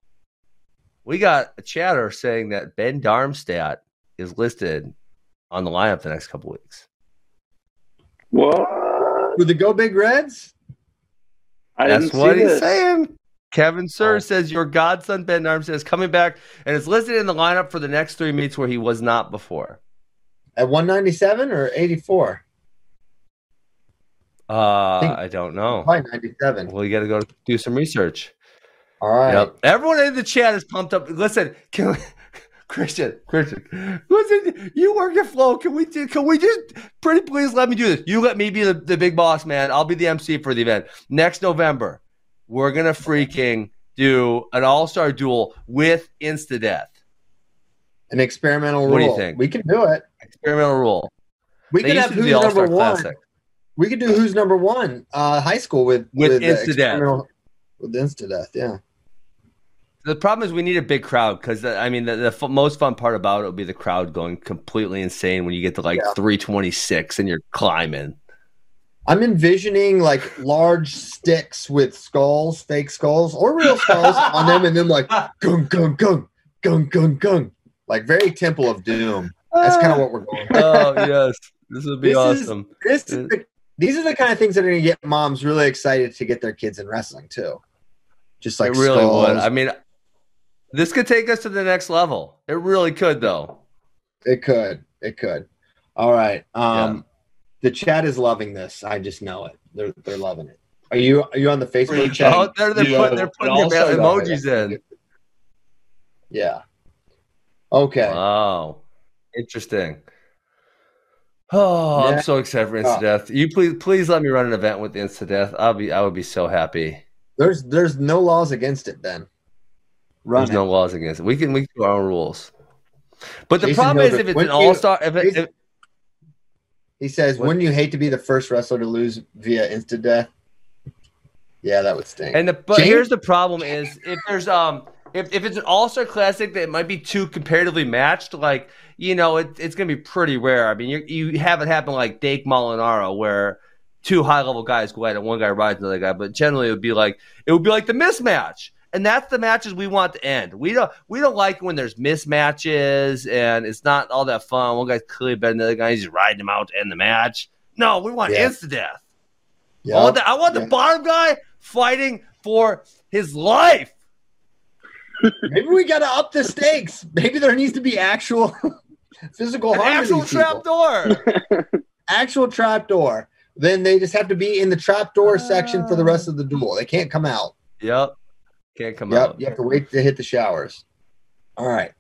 We got a chatter saying that Ben Darmstadt is listed on the lineup the next couple weeks. What? With the Go Big Reds, I That's didn't what see he's this. saying. Kevin Sir Oh. says your godson Ben Armstead is coming back and is listed in the lineup for the next three meets where he was not before. at 197 or 84? Uh, Think- I don't know. Probably 97. Well, you got to go do some research. All right. Yep. Everyone in the chat is pumped up. Listen, can we, Christian, Christian, listen, you work at Flow. Can we do, can we just pretty please let me do this? You let me be the, the big boss, man. I'll be the MC for the event. Next November, we're gonna freaking do an all-star duel with Insta Death. An experimental rule. What do you think? We can do it. Experimental rule. We They could have who's the number one. Classic. We could do who's number one. Uh, high school with With the Insta Death. With Insta Death, yeah. The problem is we need a big crowd because I mean the, the f- most fun part about it will be the crowd going completely insane when you get to like Yeah. 326 and you're climbing. I'm envisioning like large sticks with skulls, fake skulls, or real skulls on them, and then like gung gung gung gung gung gung, like very Temple of Doom. That's kind of what we're going. For. oh yes, this would be This is- awesome. This is the, these are the kind of things that are going to get moms really excited to get their kids in wrestling too. Just like it really would. I mean, this could take us to the next level. It really could, though. It could. It could. All right. Um the chat is loving this. I just know it. They're they're loving it. Are you are you on the Facebook chat? Oh, they're, they're You putting, they're putting their all-star emojis dog. in. Yeah. Okay. Wow, interesting. Oh, Yeah. I'm so excited for Insta Oh. Death. You please, please let me run an event with Insta Death. I'll be, I would be so happy. There's there's no laws against it, Ben. Run There's it. no laws against it. We can we can do our own rules. But the Jason problem is if it's an all star, if, it, if He says, What- "Wouldn't you hate to be the first wrestler to lose via insta death?" Yeah, that would stink. and the but James- here's the problem is if there's um if, if it's an all star classic that might be too comparatively matched, like you know it, it's gonna be pretty rare. I mean you you have it happen like Dake Molinaro where two high level guys go at it, one guy rides another guy, but generally it would be like it would be like the mismatch. And that's the matches we want to end. We don't we don't like when there's mismatches and it's not all that fun. One guy's clearly better than the other guy, he's just riding him out to end the match. No, we want Yeah. instant death. yeah. I want the, I want the bottom guy fighting for his life. Maybe we got to up the stakes. Maybe there needs to be actual physical An harm. actual trap door. Actual trap door. Then they just have to be in the trap door section for the rest of the duel. They can't come out. yep. Can't come up. Yep, out. you have to wait to hit the showers. All right,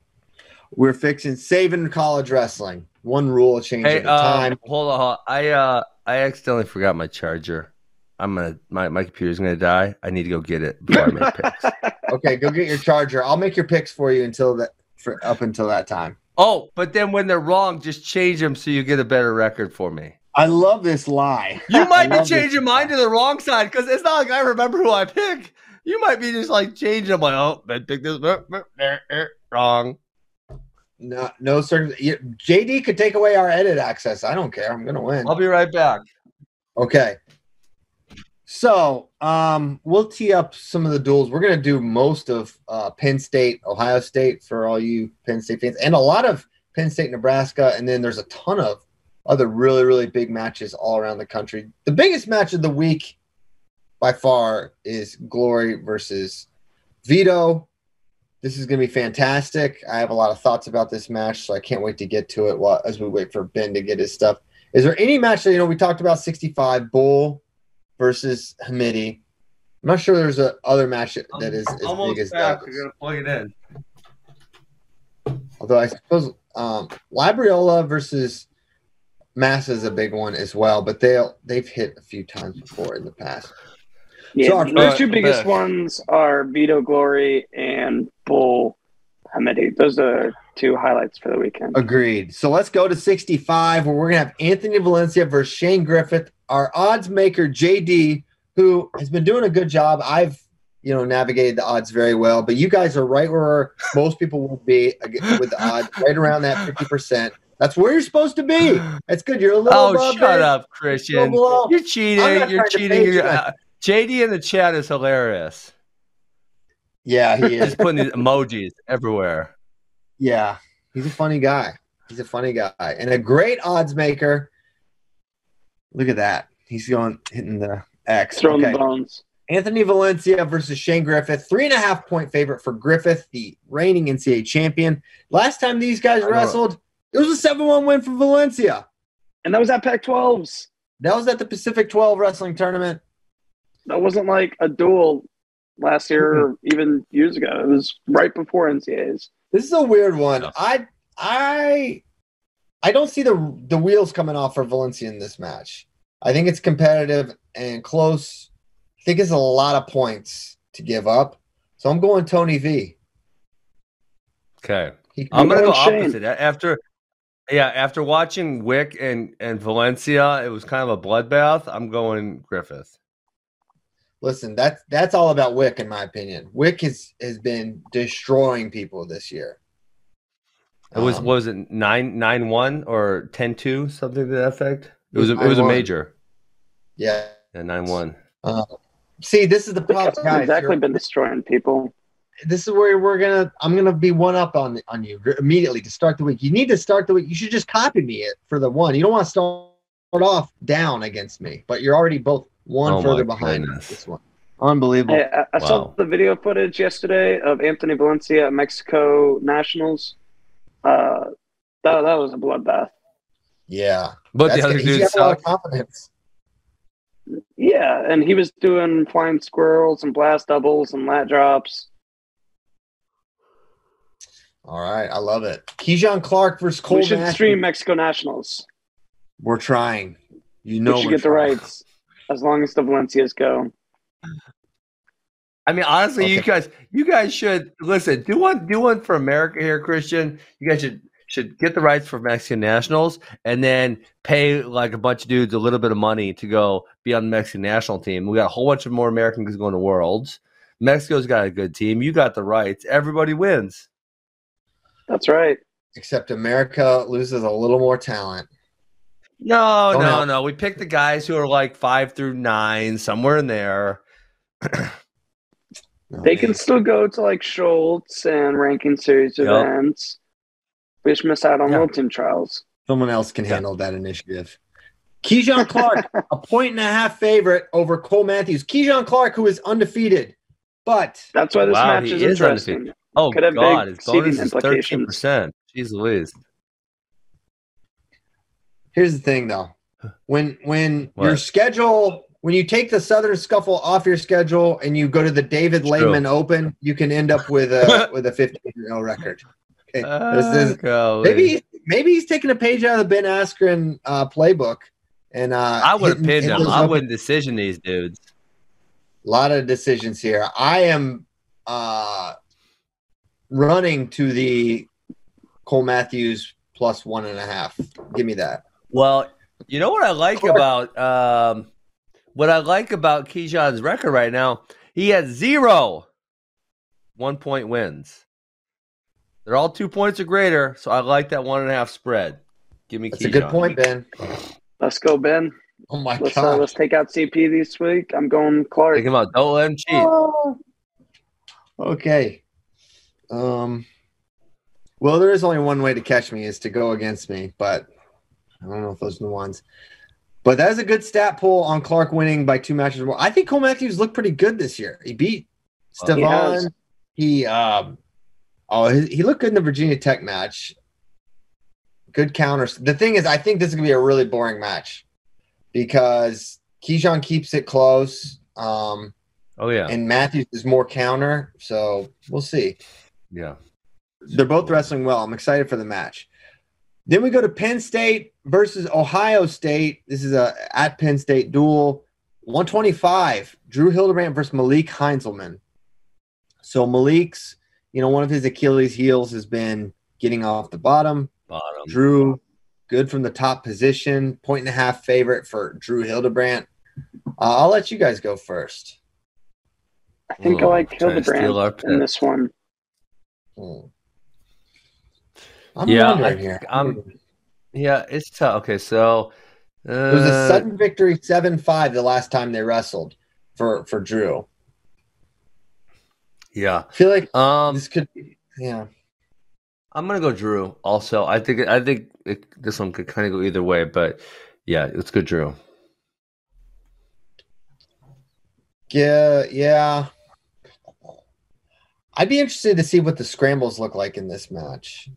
we're fixing saving college wrestling. One rule change Hey, at a uh, time. hold on. hold on. I uh I accidentally forgot my charger. I'm gonna my, my computer's gonna die. I need to go get it before I make picks. Okay, go get your charger. I'll make your picks for you until that for up until that time. Oh, but then when they're wrong, just change them so you get a better record for me. I love this lie. You might be changing mine to the wrong side because it's not like I remember who I pick. You might be just like changing them like, oh, I picked this uh, uh, uh, wrong. No, no certain. JD could take away our edit access. I don't care. I'm gonna win. I'll be right back. Okay. So, um, we'll tee up some of the duels. We're going to do most of uh, Penn State, Ohio State for all you Penn State fans, and a lot of Penn State, Nebraska. And then there's a ton of other really, really big matches all around the country. The biggest match of the week by far is Glory versus Vito. This is going to be fantastic. I have a lot of thoughts about this match, so I can't wait to get to it while, as we wait for Ben to get his stuff. Is there any match that, you know, we talked about 65 Bull versus Hamiti. I'm not sure there's a other match that is as Almost big as back. that. You're gonna plug it in. Although I suppose um, Labriola versus Massa is a big one as well, but they they've hit a few times before in the past. Yeah, So our those first- two biggest Beth. ones are Vito Glory and Bull Hamiti. Those are two highlights for the weekend. Agreed. So let's go to 65, where we're gonna have Anthony Valencia versus Shane Griffith, our odds maker JD, who has been doing a good job. I've you know navigated the odds very well, but you guys are right where most people will be with the odds, right around that 50 percent. That's where you're supposed to be. That's good. You're a little Oh, above shut it. up, Christian. You're cheating. You're cheating. You're, uh, JD in the chat is hilarious. Yeah, he is. He's putting these emojis everywhere. Yeah, he's a funny guy. He's a funny guy and a great odds maker. Look at that. He's going hitting the X. Throwing Okay. the bones. Anthony Valencia versus Shane Griffith, three and a half point favorite for Griffith, the reigning NCAA champion. Last time these guys wrestled, it was a 7 1 win for Valencia. And that was at Pac 12s. That was at the Pacific 12 wrestling tournament. That wasn't like a duel last year or mm-hmm. even years ago. It was right before NCAAs. This is a weird one. I I I don't see the the wheels coming off for Valencia in this match. I think it's competitive and close. I think it's a lot of points to give up. So I'm going Tony V. Okay. He- I'm gonna go going Shane. opposite. After yeah, after watching Wick and, and Valencia, it was kind of a bloodbath. I'm going Griffith. Listen, that's that's all about Wick, in my opinion. Wick has has been destroying people this year. It was Um, was it nine nine one or 10-2, something to that effect? It was a, it was a major. yeah. Yeah, nine one. See, this is the The problem, guys. exactly You're- been destroying people. this is where we're gonna. I'm gonna be one up on on you immediately to start the week. You need to start the week. You should just copy me it for the one. You don't want to start off down against me, but you're already both one Oh further behind goodness. this one. Unbelievable. Hey, I, I saw the video footage yesterday of Anthony Valencia at Mexico Nationals. Uh, that, that was a bloodbath. Yeah, But That's the other dude got a lot of sucked. confidence. Yeah, and he was doing flying squirrels and blast doubles and lat drops. All right, I love it. Kizhan Clark versus Cole. we should Matthews. stream Mexico Nationals. We're trying. You know, we should we're get the rights as long as the Valencias go. I mean, honestly, you guys, you guys should listen. Do one, do one for America here, Christian. You guys should should get the rights for Mexican nationals, and then pay like a bunch of dudes a little bit of money to go be on the Mexican national team. We got a whole bunch of more Americans going to worlds. Mexico's got a good team. You got the rights. Everybody wins. That's right. Except America loses a little more talent. No, Don't no, help. no. We pick the guys who are like five through nine, somewhere in there. They can still go to like Schultz and ranking series Yep. events. We just miss out on Yeah. World Team trials. Someone else can Yeah. handle that initiative. Kizhan Clark, a point and a half favorite over Cole Matthews. Kizhan Clark, who is undefeated, but That's why this Wow, match he is, is interesting. undefeated. Oh Could have God, big his bonus is thirteen implications. percent. Jeez Louise. Here's the thing, though. When when What? your schedule, when you take the Southern Scuffle off your schedule and you go to the David. Lehman Open, you can end up with a with a 15 0 record. Okay. This is- maybe maybe he's taking a page out of the Ben Askren uh, playbook. And uh, I would have pinned him. I wouldn't decision these dudes. A lot of decisions here. I am uh, running to the Cole Matthews plus one and a half. Give me that. Well, you know what I like about um, what I like about Kizhan's record right now. He has zero one point wins. They're all two points or greater, so I like that one and a half spread. Give me That's Keyshawn. a good point, Ben. Let's go, Ben. Oh my Let's uh, god. let's take out CP this week. I'm going Clark. Take him out. Don't let him cheat. Oh. Okay. Um. Well, there is only one way to catch me is to go against me, but I don't know if those are the ones. But that is a good stat pull on Clark winning by two matches or more. I think Cole Matthews looked pretty good this year. He beat Well, he Stevan. He, um oh he, he looked good in the Virginia Tech match. Good counters. The thing is, I think this is gonna be a really boring match because Kizhan keeps it close. Um Oh yeah, and Matthews is more counter. So we'll see. yeah. They're both wrestling well. I'm excited for the match. Then we go to Penn State versus Ohio State. This is a at Penn State duel. 125. Drew Hildebrandt versus Malik Heinselman. So Malik's, you know, one of his Achilles heels has been getting off the bottom. Bottom. Drew, good from the top position. Point and a half favorite for Drew Hildebrandt. Uh, I'll let you guys go first. I think I Oh, like trying to steal our Hildebrandt in this one. Hmm. I'm Yeah, wondering I- here. I'm- Yeah, it's tough. Okay, so uh, It was a sudden victory, seven five, the last time they wrestled for for Drew. yeah. I feel like Um, this could, be, yeah. I'm gonna go Drew. Also, I think I think it, this one could kind of go either way, but yeah, let's go Drew. Yeah, yeah. I'd be interested to see what the scrambles look like in this match.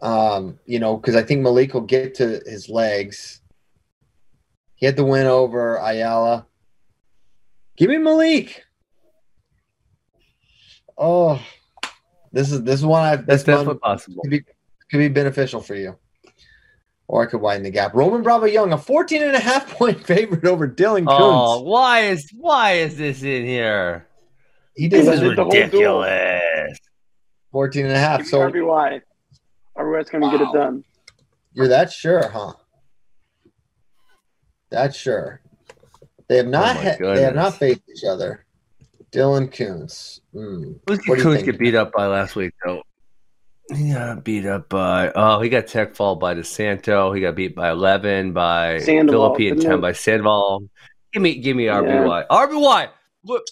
Um, you know, because I think Malik will get to his legs. He had the win over Ayala. Give me Malik. Oh, this is this is one I've That's this one definitely possible. could be could be beneficial for you. Or I could widen the gap. Roman Bravo Young, a 14 and a half point favorite over Dylan Koontz. Oh, why is why is this in here? he This did is did the whole ridiculous. 14 and a half. Give me So RBY. RBY's going to get it done. You're that sure, huh? That's sure. They have not. Oh ha- they have not goodness. faced each other. Dylan Koontz. Hmm. Who's What do you Koontz think? get beat up by last week though? He got beat up by oh he got tech fall by DeSanto. He got beat by eleven by Sandoval, Philippi and ten it? by Sandoval. Give me give me Yeah. RBY. RBY. Look,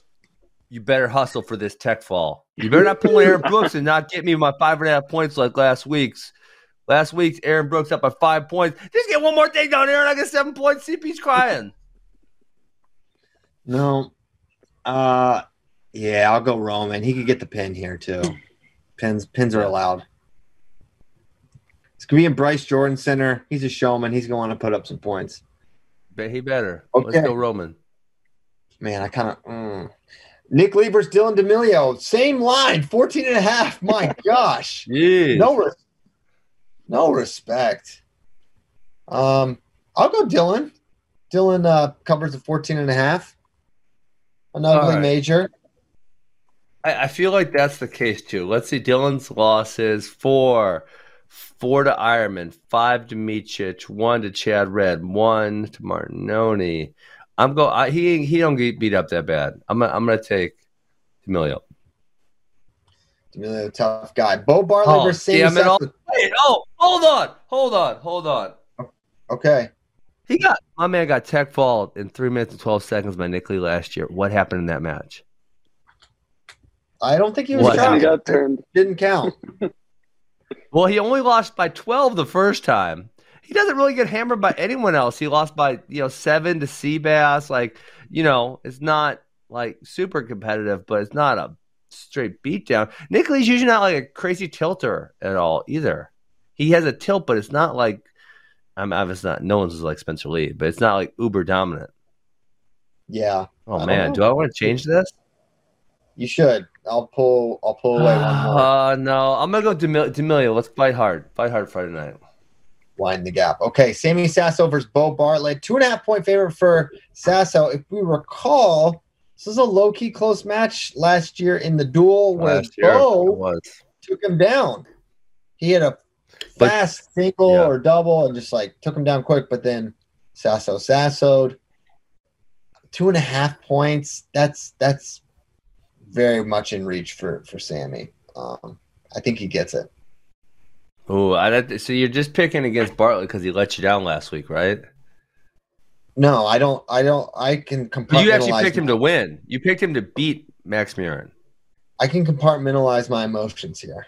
you better hustle for this tech fall. You better not pull Aaron Brooks and not get me my five and a half points like last week's. Last week's Aaron Brooks up by five points. Just get one more thing down and I get seven points. CP's crying. No. Uh, yeah, I'll go Roman. He could get the pin here too. Pins, pins are allowed. It's gonna be in Bryce Jordan Center. He's a showman. He's going to want to put up some points. But he better. Okay. Let's go Roman. Man, I kind of. Mm. Nick Liebers, Dylan D'Emilio, same line, 14 and a half. My gosh. Jeez. No, res- no respect. Um, I'll go Dylan. Dylan uh, covers the 14 and a half. An ugly right. major. I, I feel like that's the case too. Let's see. Dylan's losses four, four to Ironman, five to Micic, one to Chad Red, one to Martinoni. I'm go. I, he he don't get beat up that bad. I'm gonna- I'm gonna take Emilio. D'Emilio, tough guy. Bo Barley Oh, versus Sammy damn it all. Wait, oh, hold on, hold on, hold on. Okay. He got my man got tech fall in three minutes and twelve seconds by Nick Lee last year. What happened in that match? I don't think he was What? He trying. got turned. Didn't count. Well, he only lost by 12 the first time. He doesn't really get hammered by anyone else. He lost by, you know, seven to Seabass. Like, you know, it's not like super competitive, but it's not a straight beatdown. Nick Lee's usually not like a crazy tilter at all either. He has a tilt, but it's not like, I'm obviously not, no one's like Spencer Lee, but it's not like uber dominant. Yeah. Oh, don't man. Do I want to change this? You should. I'll pull. I'll pull away one more. Uh, no, I'm going to go Demil- D'Emilio. Let's fight hard. Fight hard Friday night. Widen the gap. Okay, Sammy Sasso versus Bo Bartlett. Two and a half point favorite for Sasso. If we recall, this was a low key close match last year in the duel where year, Bo took him down. He had a But- fast single Yeah. or double and just like took him down quick, but then Sasso Sassoed. Two and a half points. That's that's very much in reach for for Sammy. Um, I think he gets it. Oh, I so you're just picking against Bartlett because he let you down last week, right? No, I don't. I don't. I can compartmentalize. You actually picked him to win. You picked him to beat Max Murin. I can compartmentalize my emotions here.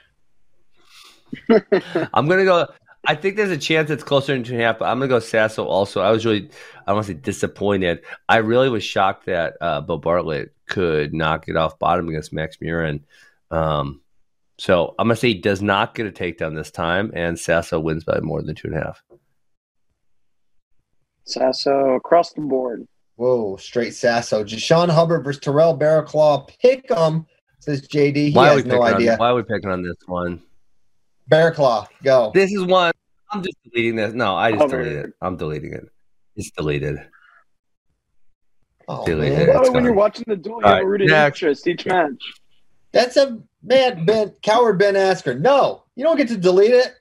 I'm gonna go. I think there's a chance it's closer than two and a half, but I'm gonna go Sasso. Also, I was really, I want to say disappointed. I really was shocked that uh, Bo Bartlett could knock it off bottom against Max Murin. Um, so I'm gonna say he does not get a takedown this time, and Sasso wins by more than two and a half. Sasso across the board. Whoa, straight sasso. Jashawn Hubbard versus Terrell Barraclough. Pick 'em, says JD. He Why are we has no picking idea. On, why are we picking on this one? Barraclough, go. This is one. I'm just deleting this. No, I just Hubbard. deleted it. I'm deleting it. It's deleted. Oh, Delete man. it. It's when you're watching the duel, you All have a right, rooted next. interest each match. That's a man, Ben coward Ben Askren. No, you don't get to delete it.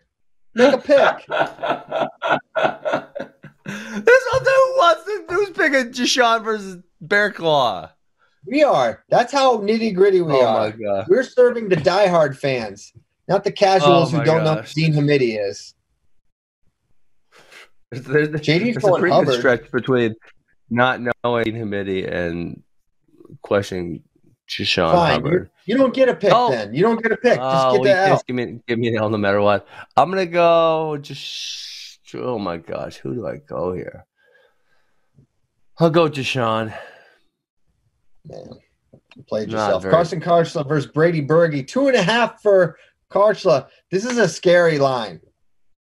Make a pick. this who wants to who's picking Deshaun versus Bear Claw. We are. That's how nitty gritty we oh are. We're serving the diehard fans, not the casuals Oh who don't know who. Dean Hamiti is. There's, there's, JD's there's a going pretty Hubbard. stretch between not knowing Hamiti and questioning Deshaun Fine. Hubbard. You don't get a pick Oh. then. You don't get a pick. Just Oh, get well, that out. give me give me an L no matter what. I'm gonna go just oh my gosh, who do I go here? I'll go Deshaun. Man, you played Not yourself. very- Carson Kharchla versus Brady Berge. Two and a half for Kharchla. This is a scary line.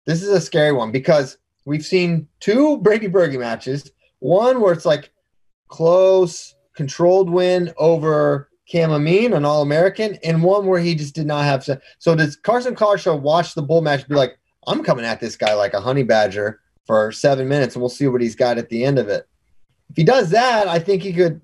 This is a scary one because we've seen two Brady Berge matches. One where it's like close, controlled win over Cam Amine, an All American, and one where he just did not have. se- So does Carson Kharchla watch the bull match be like, I'm coming at this guy like a honey badger for seven minutes and we'll see what he's got at the end of it? If he does that, I think he could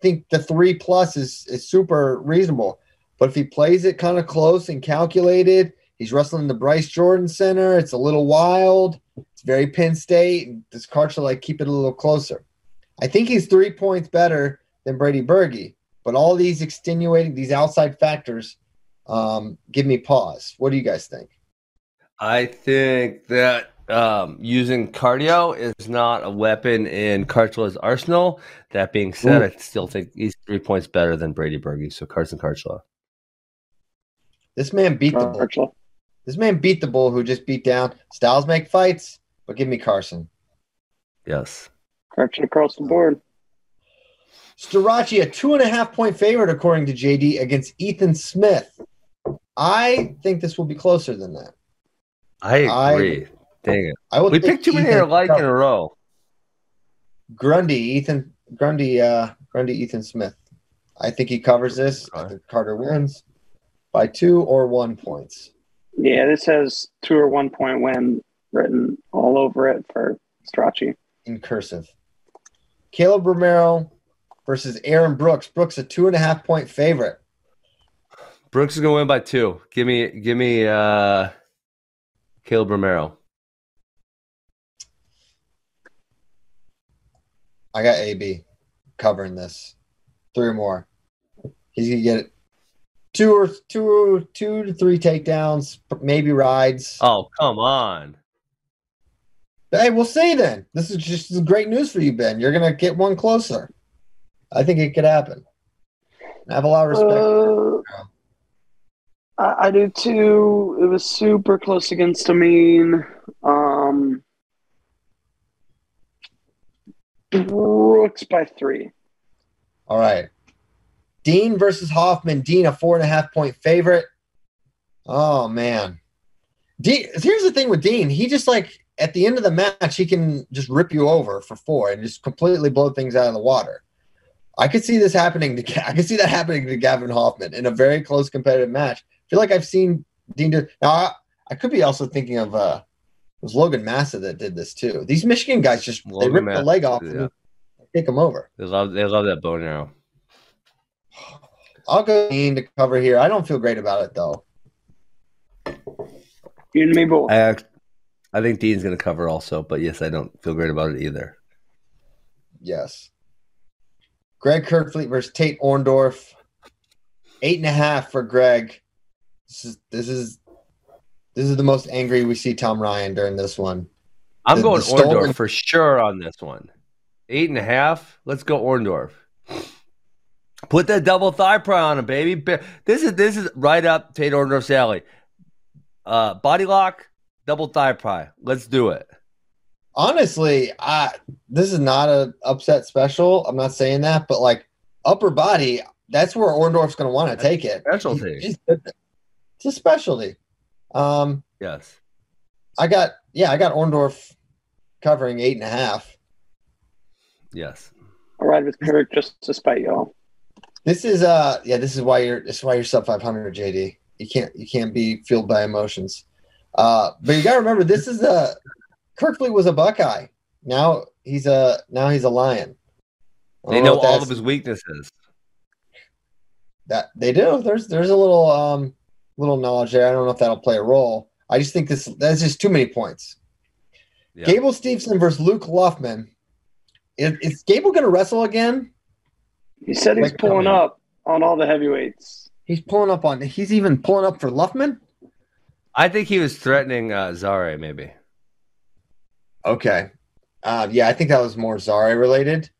think the three plus is is super reasonable. But if he plays it kind of close and calculated, he's wrestling the Bryce Jordan Center. It's a little wild. It's very Penn State. Does Kharchla like keep it a little closer? I think he's three points better than Brady Berge. But all these extenuating, these outside factors, um, give me pause. What do you guys think? I think that um, using cardio is not a weapon in Kharchla's arsenal. That being said, Ooh. I still think he's three points better than Brady Berge. So Carson Karchla. This man beat the bull. Virtual. This man beat the bull who just beat down. Styles make fights, but give me Carson. Yes. Correction across the board. Starocci, a two and a half point favorite, according to JD, against Ethan Smith. I think this will be closer than that. I I- agree. Dang it. I will We picked too many Ethan alike in a row. Grundy, Ethan Grundy, uh, Grundy, Ethan Smith. I think he covers this. I think Carter wins by two or one points. Yeah, this has two or one point win written all over it for Starocci. in cursive. Caleb Romero versus Aaron Brooks. Brooks a two and a half point favorite. Brooks is gonna win by two. Give me give me uh Caleb Romero. I got AB covering this. Three or more. He's gonna get it. Two or two, two to three takedowns, maybe rides. Oh, come on. Hey, we'll see then. This is just great news for you, Ben. You're gonna get one closer. I think it could happen. I have a lot of respect. Uh, I, I do too. It was super close against Amine. Um, Brooks by three. All right. Dean versus Hoffman. Dean, a four and a half point favorite. Oh man. Dean, here's the thing with Dean. He just like at the end of the match, he can just rip you over for four and just completely blow things out of the water. I could see this happening to I could see that happening to Gavin Hoffman in a very close competitive match. I feel like I've seen Dean do now I, I could be also thinking of uh it was Logan Massa that did this too. These Michigan guys just they Logan rip the leg off yeah. and take them over. They love they love that bow and arrow. I'll go Dean to cover here. I don't feel great about it though. You and me both. I I think Dean's gonna cover also, but yes, I don't feel great about it either. Yes. Greg Kerkvliet versus Tate Orndorff. Eight and a half for Greg. This is this is this is the most angry we see Tom Ryan during this one. I'm The- going the Orndorff for sure on this one. Eight and a half. Let's go Orndorff. Put that double thigh pry on him, baby. This is this is right up Tate Orndorff's alley. Uh, body lock, double thigh pry. Let's do it. Honestly, I this is not a upset special. I'm not saying that, but like upper body, that's where Orndorff's going to want to take it. Specialty. He's- It's a specialty. Um, Yes. I got yeah, I got Orndorff covering eight and a half. Yes. I'll ride with Kirk just to spite y'all. This is uh yeah, this is why you're this is why you're sub 500, JD. You can't you can't be fueled by emotions. Uh, but you gotta remember this is a Kirkley was a Buckeye. Now he's a now he's a Lion. They don't know all of his weaknesses. that they do. There's there's a little um little knowledge there. I don't know if that'll play a role. I just think this that's just too many points. Yeah. Gable Stevenson versus Luke Luffman. Is, is Gable going to wrestle again? He said he's Like, pulling I up on all the heavyweights. He's pulling up on. He's even pulling up for Luffman. I think he was threatening uh, Zare, maybe. Okay. Uh, yeah, I think that was more Zare related.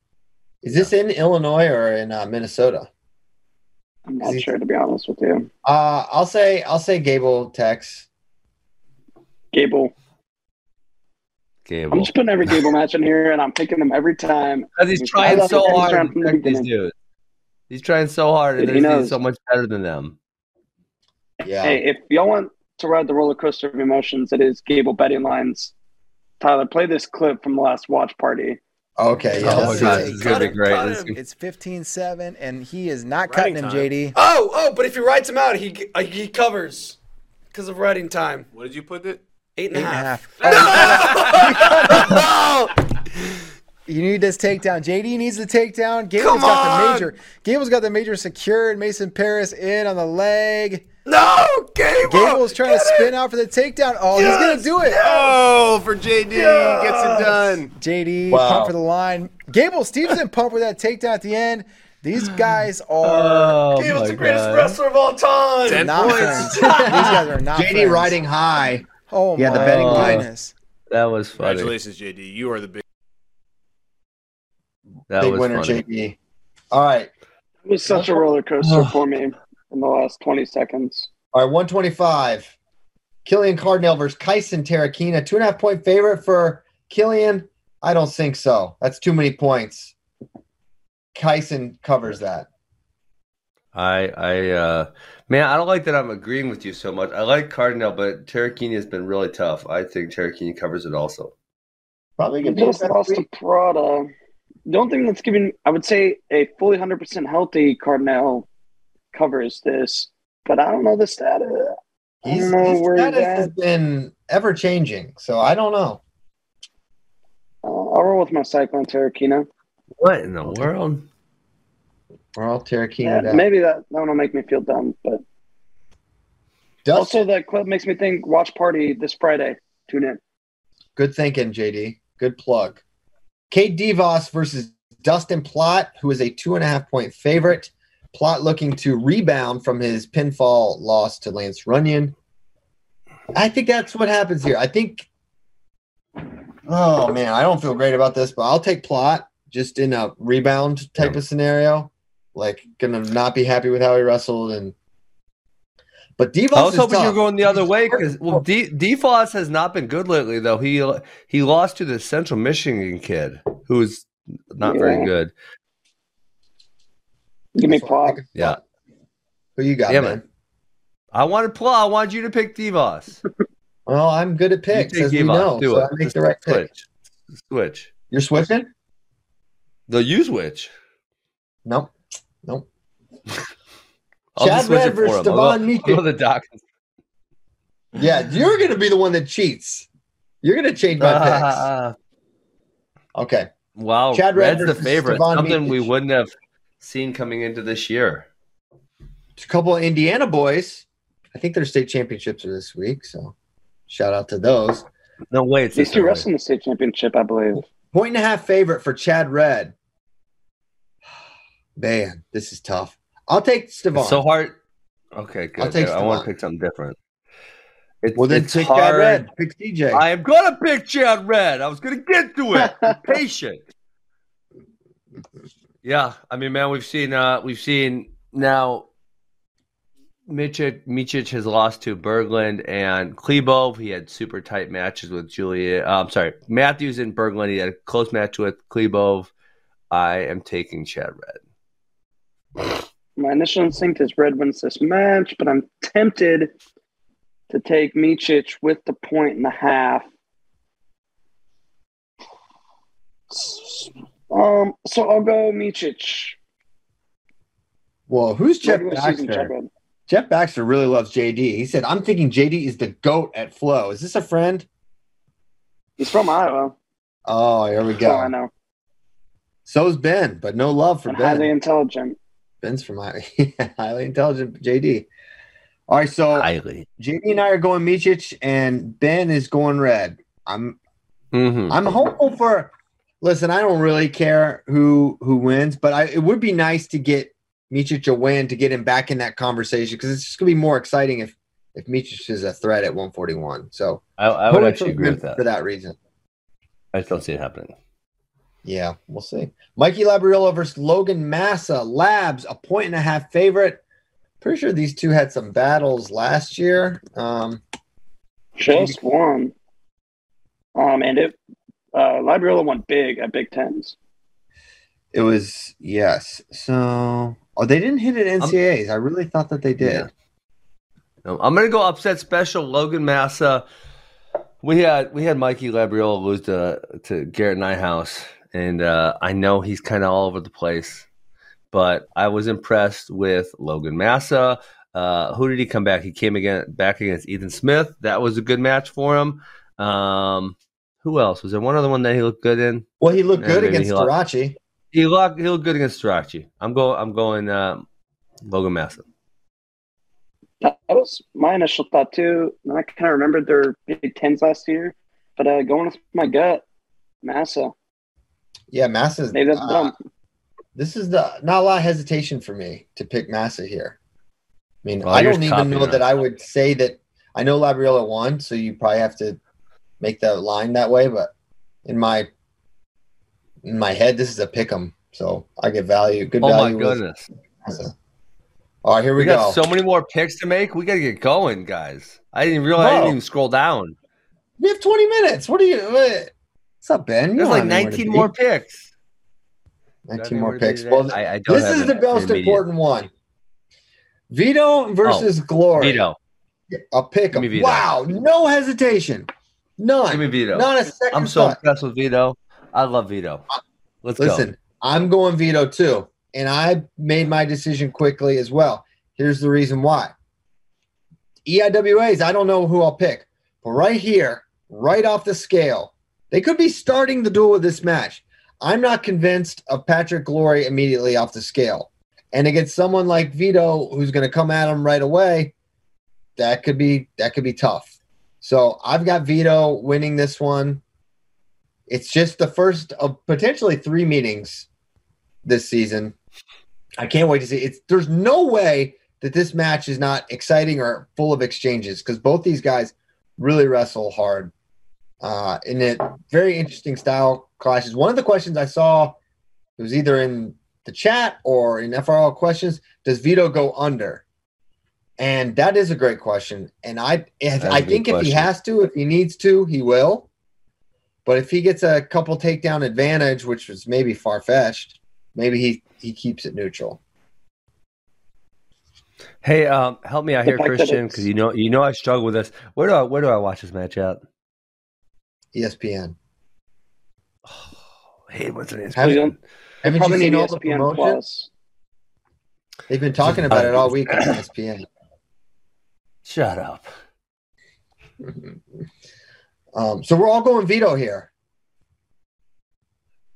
Is this in Illinois or in uh, Minnesota? I'm not he, sure to be honest with you. Uh, I'll say I'll say Gable Tex. Gable. Gable. I'm just putting every Gable match in here, and I'm picking them every time. Because he's He's trying so hard to from these dudes. He's trying so hard, and he he's knows. so much better than them. Yeah. Hey, if y'all want to ride the roller coaster of emotions, it is Gable betting lines. Tyler, play this clip from the last watch party. Okay. Yeah. Oh my God, see. this is gonna be him, great. cut This is him. It's 15-7, and he is not Riding cutting him, time. JD. Oh, oh, but if he writes him out, he uh, he covers because of writing time. What did you put it? Eight and Eight a and a half. half. You need this takedown. JD needs the takedown. Gable's Come got the major. Gable's got the major secured. Mason Parris in on the leg. No, Gable. Gable's trying to spin it! out for the takedown. Oh, Yes! he's gonna do it. Oh, for JD Yes! gets it done. JD Wow. pump for the line. Gable Steveson pump for that takedown at the end. These guys are Oh Gable's the greatest God. wrestler of all time. Ten not points. friends. These guys are not JD friends. riding high. Oh my god. Yeah, my the betting line. goodness. That was funny. Congratulations, JD. You are the big. That Big was winner, funny. JD. All right. It was such a roller coaster for me in the last 20 seconds. All right, 125. Killian Cardinal versus Kysen Terukina. Two and a half point favorite for Killian. I don't think so. That's too many points. Kysen covers that. I, I, uh, man, I don't like that I'm agreeing with you so much. I like Cardinal, but Tarantini has been really tough. I think Tarantini covers it also. Probably He gonna be just the lost to. Prada. The only thing that's giving, I would say, a fully 100% healthy Cardinal covers this, but I don't know the status. I He's, know his where he's status has been ever changing, so I don't know. Uh, I'll roll with my Cyclone Terukina. What in the world? We're all Terukina Yeah, maybe that, that one will make me feel dumb, but Dustin, also that clip makes me think watch party this Friday. Tune in. good thinking, JD. Good plug. Cade Devos versus Dustin Plott, who is a two and a half point favorite. Plott looking to rebound from his pinfall loss to Lance Runyon. I think that's what happens here. I think. Oh man, I don't feel great about this, but I'll take Plott just in a rebound type of scenario. Like, gonna not be happy with how he wrestled, and but Devos I was is hoping you were going the other way because well, oh. D- Devos has not been good lately though. He he lost to the Central Michigan kid who's not very good. Give me That's why I Plott. think it's Yeah. Plott. Who you got, Yeah, man? man. I wanted Pla. I wanted you to pick Devos. Well, I'm good at picks, you as take we know. Do so it. I make Just the right pick. switch. Switch. You're switching? The you switch. Nope. Nope. I'll Chad just switch Red it for versus Devon go- Meekin. To the doc. Yeah, you're going to be the one that cheats. You're going to change my ah. picks. Okay. wow, Chad Red Red's the favorite. Stevan Something we wouldn't have seen coming into this year. It's A couple of Indiana boys. I think their state championships are this week. So shout out to those. No way. It's These this two early. wrestling the state championship, I believe. Point and a half favorite for Chad Red. Man, this is tough. I'll take Stevan. It's so hard. Okay, good. I'll take I want to pick something different. It's, well, then it's pick hard. Chad Red. Pick CJ. I am gonna pick Chad Red. I was gonna get to it. Be patient. Yeah, I mean, man, we've seen uh we've seen now Micic Micic has lost to Berglund and Klebov. He had super tight matches with Julia. Uh, I'm sorry, Matthews and Berglund. He had a close match with Klebov. I am taking Chad Red. My initial instinct is Red wins this match, but I'm tempted to take Micic with the point and a half. Um, so I'll go Micic. Well, who's Jeff Baxter? Jeff Baxter really loves JD. He said, "I'm thinking JD is the goat at flow." Is this a friend? He's from Iowa. Oh, here we That's all I go. know. So's Ben, but no love for And Ben. highly intelligent. Ben's from highly, highly intelligent JD. All right, so Highly. JD and I are going Micic, and Ben is going red. I'm Mm-hmm. I'm hopeful for. Listen, I don't really care who who wins, but I, it would be nice to get Micic a win to get him back in that conversation because it's just gonna be more exciting if if Micic is a threat at 141. So I, I would actually agree with that. for that reason. I just don't see it happening. Yeah, we'll see. Mikey Labriola versus Logan Massa. Labs, a point and a half favorite. Pretty sure these two had some battles last year. Um, Just one. Um, and it uh, Labriola went big at Big Tens. it was yes. So, oh, they didn't hit at NCAAs. I really thought that they did. Yeah. No, I'm gonna go upset special. Logan Massa. We had we had Mikey Labriola lose to to Garrett Nyhouse, and uh, I know he's kind of all over the place, but I was impressed with Logan Massa. Uh, who did he come back? He came again back against Ethan Smith. That was a good match for him. Um, who else was there? One other one that he looked good in. Well, he looked And good against he Tarachi. He looked he looked good against Starocci. I'm going. I'm going. Um, Logan Massa. That that was my initial thought too. And I kind of remembered their Big Tens last year, but uh, going with my gut, Massa. Yeah, Massa's. Maybe that's uh, dumb. this is the not a lot of hesitation for me to pick Massa here. I mean, Well, I don't even know that I would say that. I know Labriola won, so you probably have to make that line that way. But in my in my head, this is a pick 'em, so I get value. Good value. Oh my with goodness. All right, here we, We, got go. so many more picks to make. We got to get going, guys. I didn't realize. I didn't even scroll down. we have twenty minutes. What are you? What? What's up, Ben? You There's like have anywhere to 19 more picks. Nineteen more Anywhere to be picks. Well, I, I don't this is the most important one. Vito versus oh, Glory. Vito. A pick. Wow, no hesitation. None. Give me Vito. Not a second I'm so thought. impressed with Vito. I love Vito. Let's Listen, go. I'm going Vito too. And I made my decision quickly as well. Here's the reason why. EIWAs, I don't know who I'll pick. But right here, right off the scale, they could be starting the duel with this match. I'm not convinced of Patrick Glory immediately off the scale. And against someone like Vito who's going to come at him right away, that could be that could be tough. So I've got Vito winning this one. It's just the first of potentially three meetings this season. I can't wait to see. It's there's no way that this match is not exciting or full of exchanges because both these guys really wrestle hard. Uh, in it, very interesting style clashes. One of the questions I saw it was either in the chat or in FRL questions. Does Vito go under? And that is a great question. And I, if, That is a I good think if he has to, if he needs to, he will. But if he gets a couple takedown advantage, which was maybe far fetched, maybe he he keeps it neutral. Hey, um, help me out The here, Christian, because you know you know I struggle with this. Where do I where do I watch this match at? ESPN. Hey, what's it? Have, you don't- haven't you seen all the ESPN promotion? Plus. They've been talking about it all week on ESPN. Shut up. Um, so we're all going Vito here.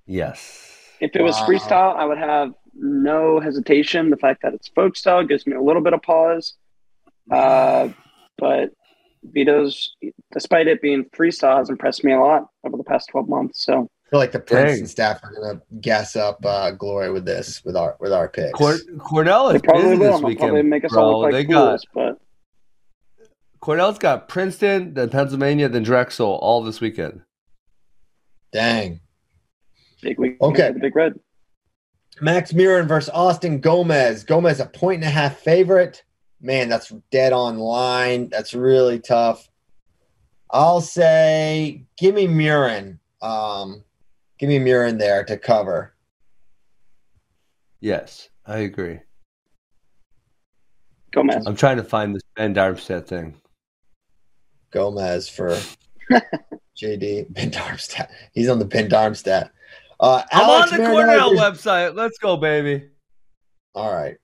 Yes. If it was Wow. freestyle, I would have no hesitation. The fact that it's folk style gives me a little bit of pause. Uh, but Vito's, despite it being freestyle, has impressed me a lot over the past 12 months. So I feel like the Princeton Dang. staff are going to gas up uh, Glory with this with our with our picks. Cor- Cornell is probably busy will. this They'll probably make us bro. all look they like got fools. But Cornell's got Princeton, then Pennsylvania, then Drexel all this weekend. Dang. big week. Okay. The Big Red. Max Murin versus Austin Gomez. Gomez a point and a half favorite. Man, that's dead on line. That's really tough. I'll say give me Murin. Um, give me Murin there to cover. Yes, I agree. Gomez. I'm trying to find this Ben Darmstadt thing. Gomez for JD bendarmstat He's on the bendarmstat Uh, I'm Alex on the Marinelli Cornell versus- website. Let's go, baby. All right.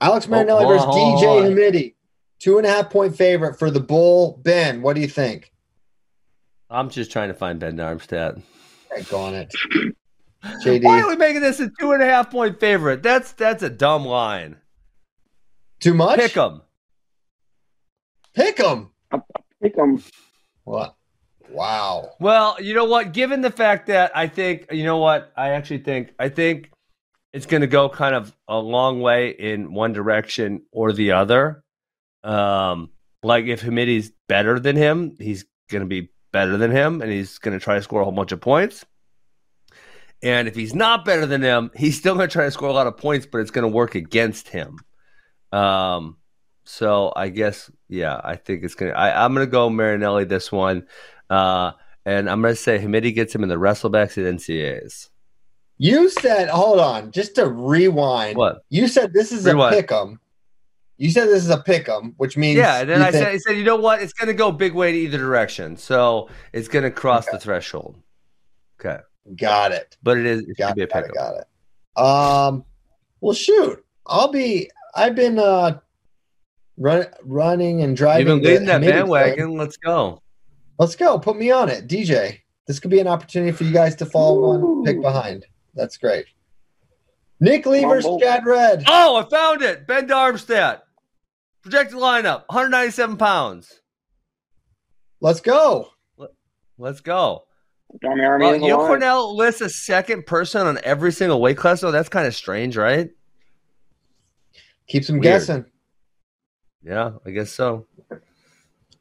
Alex Oh, Marinelli hold versus on, hold DJ on. Hamiti. Two and a half point favorite for the Bull. Ben, what do you think? I'm just trying to find Ben Darmstadt. Heck on it. JD. Why are we making this a two and a half point favorite? That's that's a dumb line. Too much? Pick 'em. Pick 'em. Pick 'em. What? Wow. Well, you know what? Given the fact that I think, you know what? I actually think, I think it's going to go kind of a long way in one direction or the other. Um, like if Hamiti's better than him, he's going to be better than him, and he's going to try to score a whole bunch of points. And if he's not better than him, he's still going to try to score a lot of points, but it's going to work against him. Um, so I guess, yeah, I think it's going to, I'm going to go Marinelli this one. Uh, and I'm going to say Hamiti gets him in the wrestlebacks at NCAAs. You said, hold on, just to rewind. What? You said this is Rewind. a pick 'em. You said this is a pick 'em, which means Yeah, and then I think- said, I said, you know what? It's going to go big way to either direction. So it's going to cross the threshold. Okay. Got it. But it is, it Got be a it, got it, got it. Um, well, shoot, I'll be. I've been uh, run, running and driving. You've been leading that Hamiti train. bandwagon. Let's go. Let's go. Put me on it, DJ. This could be an opportunity for you guys to follow one pick behind. That's great. Nick Lee Come versus Chad Red. Oh, I found it. Ben Darmstadt. Projected lineup 197 pounds. Let's go. Let's go. Army Army Well, you. Cornell lists a second person on every single weight class, though. That's kind of strange, right? Keeps them Weird. guessing. Yeah, I guess so.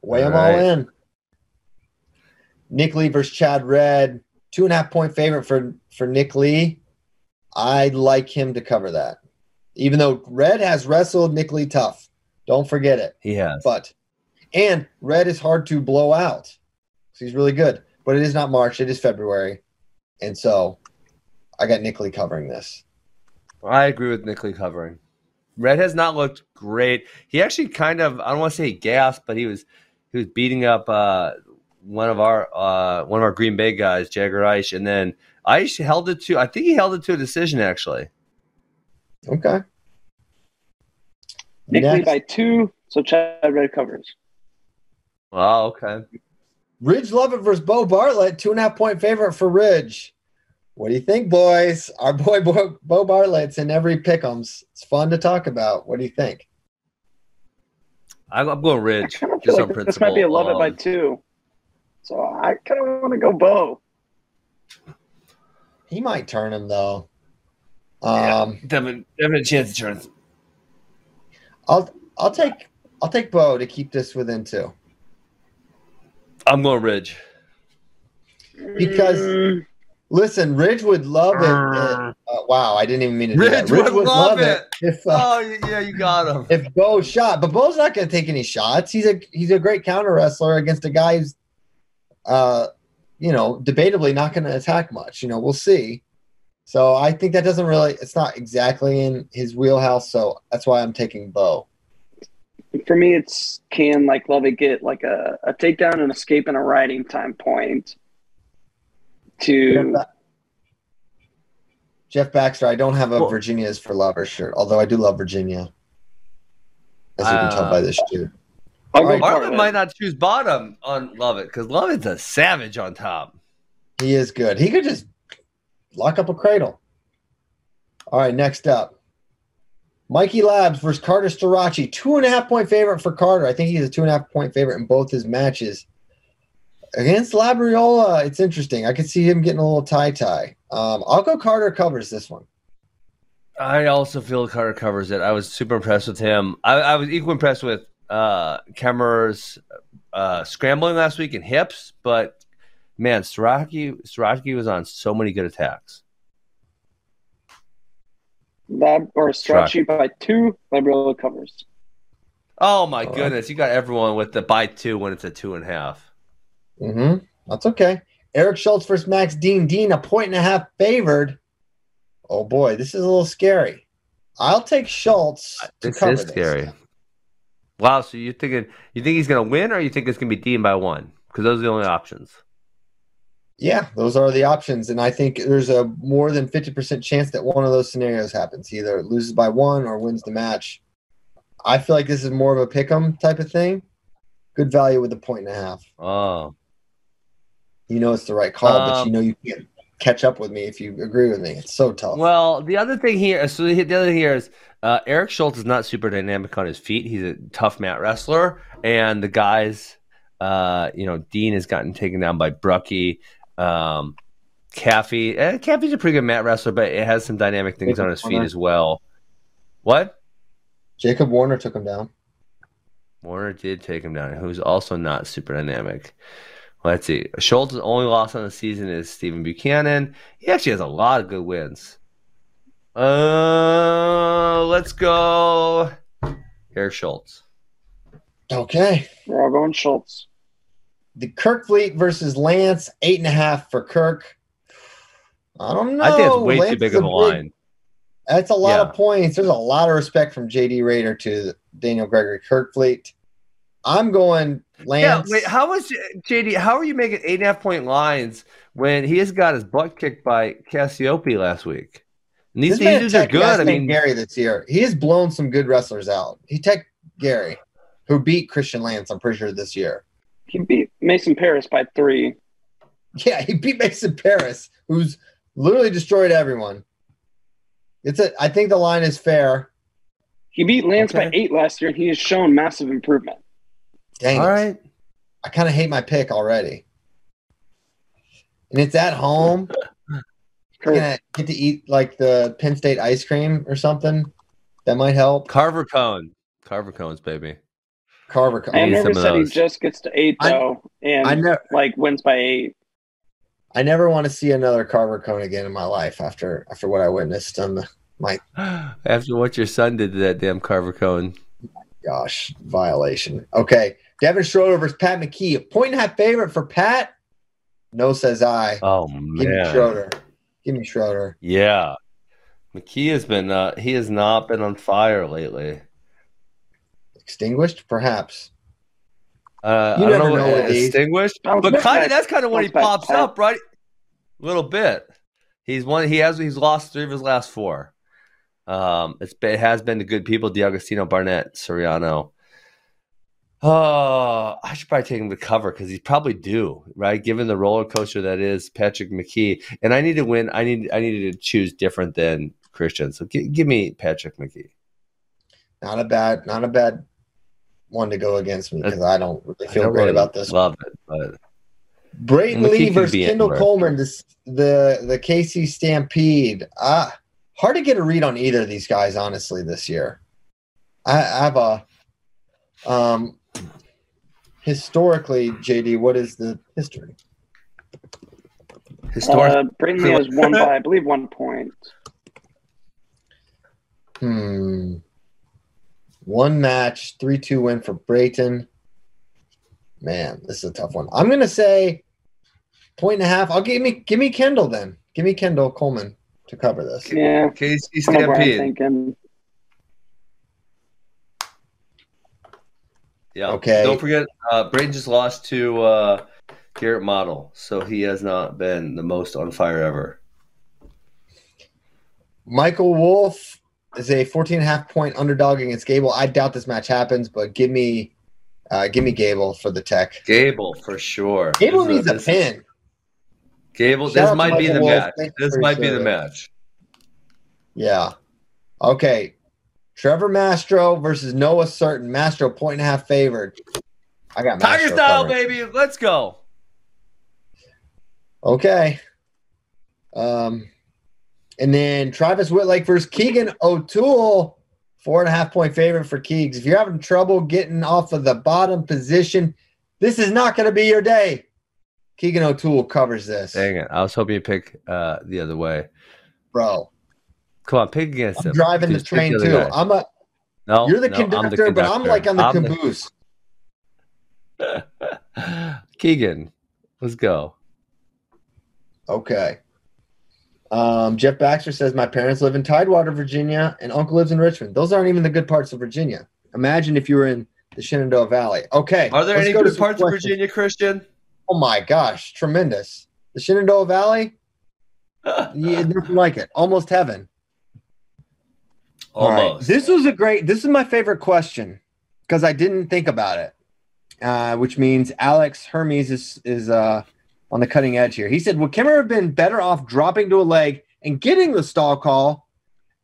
Weigh them All all right. in. Nick Lee versus Chad Red. Two and a half point favorite for for Nick Lee. I'd like him to cover that. Even though Red has wrestled Nick Lee tough. Don't forget it. He has. But and Red is hard to blow out. He's really good. But it is not March, it is February. And so I got Nick Lee covering this. I agree with Nick Lee covering. Red has not looked great. He actually kind of I don't want to say he gasped, but he was he was beating up uh, one of our uh, one of our Green Bay guys, Jagger Eish, and then Eish held it to I think he held it to a decision actually. Okay. Nick Lee by two, so Chad Red covers. Oh, okay. Ridge Lovett versus Beau Bartlett, two and a half point favorite for Ridge. What do you think, boys? Our boy Beau, Beau Bartlett's in every pick'ems. It's fun to talk about. What do you think? I'm, I'm going Ridge I kind just feel on like principle. this might be a love it by Um, two. So I kind of want to go Beau. He might turn him though. Um, Devin, Devin, a chance to turn. I'll I'll take I'll take Beau to keep this within two I'm going Ridge. because Mm, listen, Ridge would love it. Uh. uh, wow, I didn't even mean to do Ridge that. would love it. if uh, Oh yeah, you got him. if Beau shot, but Beau's not going to take any shots. He's a he's a great counter wrestler against a guy who's, uh, you know, debatably not going to attack much. You know, we'll see. So I think that doesn't really. It's not exactly in his wheelhouse. So that's why I'm taking Beau. for me, it's can like Lovett get like a, a takedown and escape and a riding time point to Jeff Baxter. I don't have a Well- Virginia's for Lover shirt, although I do love Virginia, as you can tell Uh, by this shoe. I'll go All right. Bartlett. might not choose bottom on Lovett because Love Lovett's a savage on top. He is good. He could just lock up a cradle. All right, next up. Mikey Labs versus Carter Starocci. Two and a half point favorite for Carter. I think he's a two and a half point favorite in both his matches. Against Labriola, it's interesting. I could see him getting a little tie tie. Um, I'll go Carter covers this one. I also feel Carter covers it. I was super impressed with him. I, I was equally impressed with uh Kemerer's uh, scrambling last week and hips, but man, Starocci Starocci was on so many good attacks. Lab or Starocci by two, Labriola covers. Oh my All right. goodness, you got everyone with the by two when it's a two and a half. Mm-hmm. That's okay. Eric Schultz versus Max Dean. Dean, a point and a half favored. Oh boy, this is a little scary. I'll take Schultz to This cover is this. scary. Wow, so you're thinking you think he's gonna win or you think it's gonna be Dean by one? Because those are the only options. Yeah, those are the options, and I think there's a more than fifty percent chance that one of those scenarios happens. He either loses by one or wins the match. I feel like this is more of a pick 'em type of thing. Good value with a point and a half. Oh, You know it's the right call, but Um, you know you can't catch up with me if you agree with me. It's so tough. Well, the other thing here, so the the other thing here is uh, Eric Schultz is not super dynamic on his feet. He's a tough mat wrestler, and the guys, uh, you know, Dean has gotten taken down by Brucky. Um, Caffey, eh, Caffey's a pretty good mat wrestler, but it has some dynamic things on his feet as well. What? Jacob Warner took him down. Warner did take him down, who's also not super dynamic. Let's see. Schultz's only loss on the season is Stephen Buchanan. He actually has a lot of good wins. Uh, let's go. Eric Schultz. Okay. We're all going Schultz. The Kerkvliet versus Lance, eight and a half for Kirk. I don't know. I think it's way Lance too big of a big- line. That's a lot Yeah. of points. There's a lot of respect from JD Raider to Daniel Gregory Kerkvliet. I'm going Lance. Yeah, wait, how was JD? How are you making eight and a half point lines when he has got his butt kicked by Cassioppi last week? And these, This these dudes are good. I mean, Gary this year. He has blown some good wrestlers out. He tech Gary, who beat Christian Lance. I'm pretty sure this year. He beat Mason Parris by three. Yeah, he beat Mason Parris, who's literally destroyed everyone. It's a. I think the line is fair. He beat Lance by eight last year, and he has shown massive improvement. Dang all it. right. I kind of hate my pick already. And it's at home. You're gonna get to eat like the Penn State ice cream or something. That might help. Carver cone, Carver cones, baby. Carver. cone. I need never some of said he just gets to eight I- though, and I never. like wins by eight. I never want to see another Carver cone again in my life after after what I witnessed on the my After what your son did to that damn Carver cone. gosh violation. Okay, Devin Schroeder versus Pat McKee. A point and a half favorite for Pat. No, says I. Oh Give me man, Schroeder. Give me Schroeder. yeah. McKee has been. Uh, he has not been on fire lately. Extinguished, perhaps. Uh, You I don't never know, know with these. extinguished, but kind of that's kind of when he pops Pat. up, right? A little bit. He's one. He has. He's lost three of his last four. Um, it's been, it has been to good people: D'Agostino, Barnett, Soriano. Oh, I should probably take him to cover because he's probably due, right? Given the roller coaster that is Patrick McKee, and I need to win. I need. I needed to choose different than Christian. So gi- give me Patrick McKee. Not a bad, not a bad one to go against me because I don't really feel don't great really about this. Love it, but Brayton McKee Lee versus Kendall anywhere. Coleman, this, the the KC Stampede. Ah, hard to get a read on either of these guys, honestly, this year. I, I have a um historically, JD. What is the history? historic. Uh, Brayton has won by I believe one point. Hmm. One match, three two win for Brayton. Man, this is a tough one. I'm gonna say point and a half. I'll give me give me Kendall then. Give me Kendall Coleman to cover this. Yeah, KC kind I'm Stampede. thinking. Yeah. Okay. Don't forget, uh, Brayton just lost to uh, Garrett Model, so he has not been the most on fire ever. Michael Wolf is a 14 and a half point underdog against Gable. I doubt this match happens, but give me uh, give me Gable for the tech. Gable for sure. Gable This needs a is- pin. Gable. Shout This might be the Wolf. match. This might be the match. Yeah. Okay. Trevor Mastro versus Noah Surtin. Mastro point and a half favored. I got Tiger Mastro style, covering. baby. Let's go. Okay. Um, and then Travis Wittlake versus Keegan O'Toole, four and a half point favorite for Keegs. If you're having trouble getting off of the bottom position, this is not going to be your day. Keegan O'Toole covers this, Dang it! I was hoping you pick uh, the other way. bro. Come on, pick against I'm him. driving the train other too. guy. I'm a. no, You're the, no, I'm conductor, but I'm like on the I'm caboose. Keegan, let's go. Okay. Um, Jeff Baxter says my parents live in Tidewater, Virginia, and uncle lives in Richmond. Those aren't even the good parts of Virginia. Imagine if you were in the Shenandoah Valley. Okay. Are there any go good some parts of. Virginia, Christian? Oh my gosh, tremendous. The Shenandoah Valley? yeah, nothing like it. Almost heaven. Right. Almost. This was a great. This is my favorite question because I didn't think about it. Uh, which means Alex Hermes is is uh, on the cutting edge here. He said, "Would Kemerer have been better off dropping to a leg and getting the stall call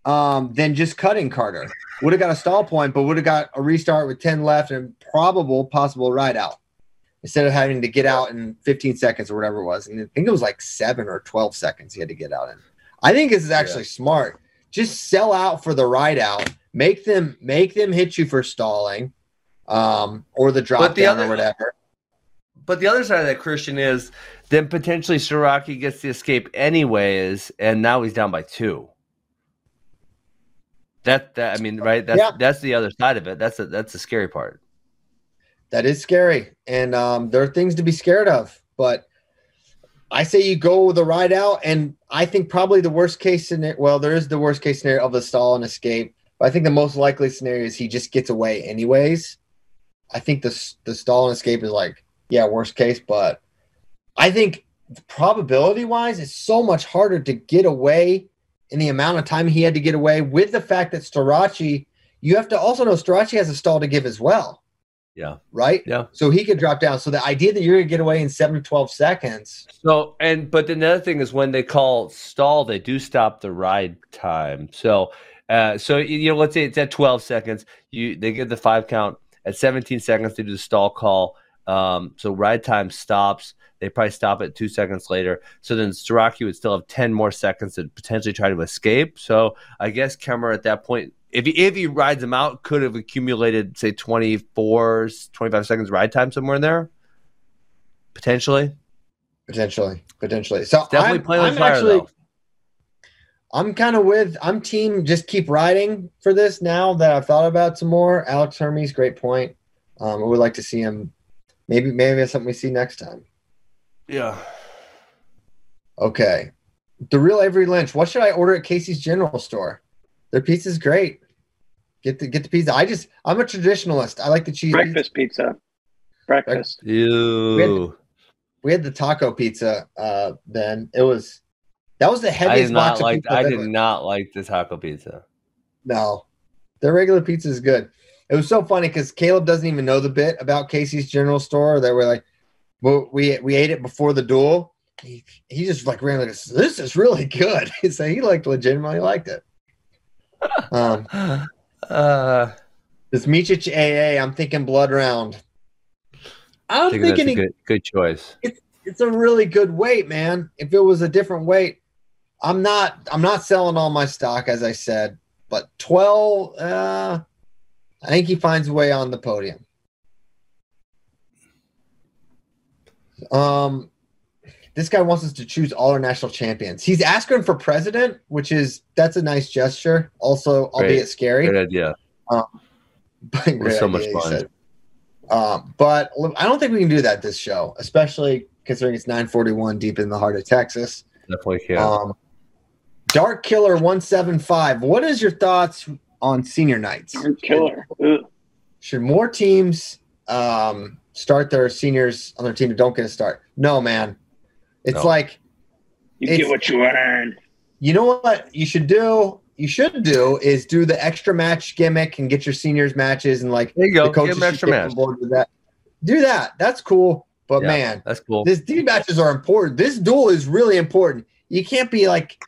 um, than just cutting Carter? Would have got a stall point, but would have got a restart with ten left and probable possible ride out instead of having to get out in 15 seconds or whatever it was. And I think it was like seven or 12 seconds he had to get out in. I think this is actually smart. Just sell out for the ride out. Make them make them hit you for stalling, um, or the drop the down other- or whatever. But the other side of that, Christian, is then potentially Starocci gets the escape anyways, and now he's down by two. That that I mean, right? That's Yeah. that's the other side of it. That's a, that's the scary part. That is scary, and um, there are things to be scared of. But I say you go the ride out, and I think probably the worst case scenario. Well, there is the worst case scenario of the stall and escape, but I think the most likely scenario is he just gets away anyways. I think the the stall and escape is like yeah, worst case, but I think probability wise, it's so much harder to get away in the amount of time he had to get away. With the fact that Starocci, you have to also know Starocci has a stall to give as well Yeah. right? Yeah. So he could drop down. So the idea that you're going to get away in seven to 12 seconds. So and but then the other thing is when they call stall, they do stop the ride time. So uh so you know, let's say it's at twelve seconds, you they get the five count at seventeen seconds they do the stall call. Um so ride time stops. They probably stop it two seconds later. So then Starocci would still have ten more seconds to potentially try to escape. So I guess Kemerer at that point if he, if he rides him out, could have accumulated say 24, 25 seconds ride time somewhere in there, potentially. Potentially. Potentially. So Definitely I'm, playing with I'm fire, actually, though. I'm kind of with, I'm team just keep riding for this now that I've thought about some more. Alex Hermes, great point. Um, I would like to see him. Maybe, maybe that's something we see next time. Yeah. Okay. The real Avery Lynch. What should I order at Casey's General Store? Their pizza's great. Get the get the pizza. I just I'm a traditionalist. I like the cheese. Breakfast pizza. Breakfast. Ew. We had the taco pizza. Uh, then it was that was the I heaviest did not box of like. pizza I did ever- not like the taco pizza. No, their regular pizza is good. It was so funny because Caleb doesn't even know the bit about Casey's General Store. That we're like, well, we we ate it before the duel. He, he just like ran like this is really good. so he like legitimately liked it. Um, Uh, this Micic AA, I'm thinking blood round. I I'm think that's thinking a good good choice. it's it's a really good weight, man. If it was a different weight, I'm not I'm not selling all my stock as I said, but 12 uh I think he finds a way on the podium. Um this guy wants us to choose all our national champions. He's asking for president, which is that's a nice gesture. Also, albeit scary. Great idea. Um, but It was great so much idea, he fun. Um, but I don't think we can do that this show, especially considering it's 941 deep in the heart of Texas. Definitely can. Um, Dark Killer 175. What is your thoughts on senior nights? Dark Killer. Ugh. Should more teams um, start their seniors on their team that don't get a start? No, man. It's No. like You It's- get what you earn. you know what you should do? You should do is do the extra match gimmick and get your seniors matches and like There you go. the coaches should extra get on match. board with that. Do that. That's cool. But Yeah, man, that's cool. this D matches are important. This duel is really important. You can't be like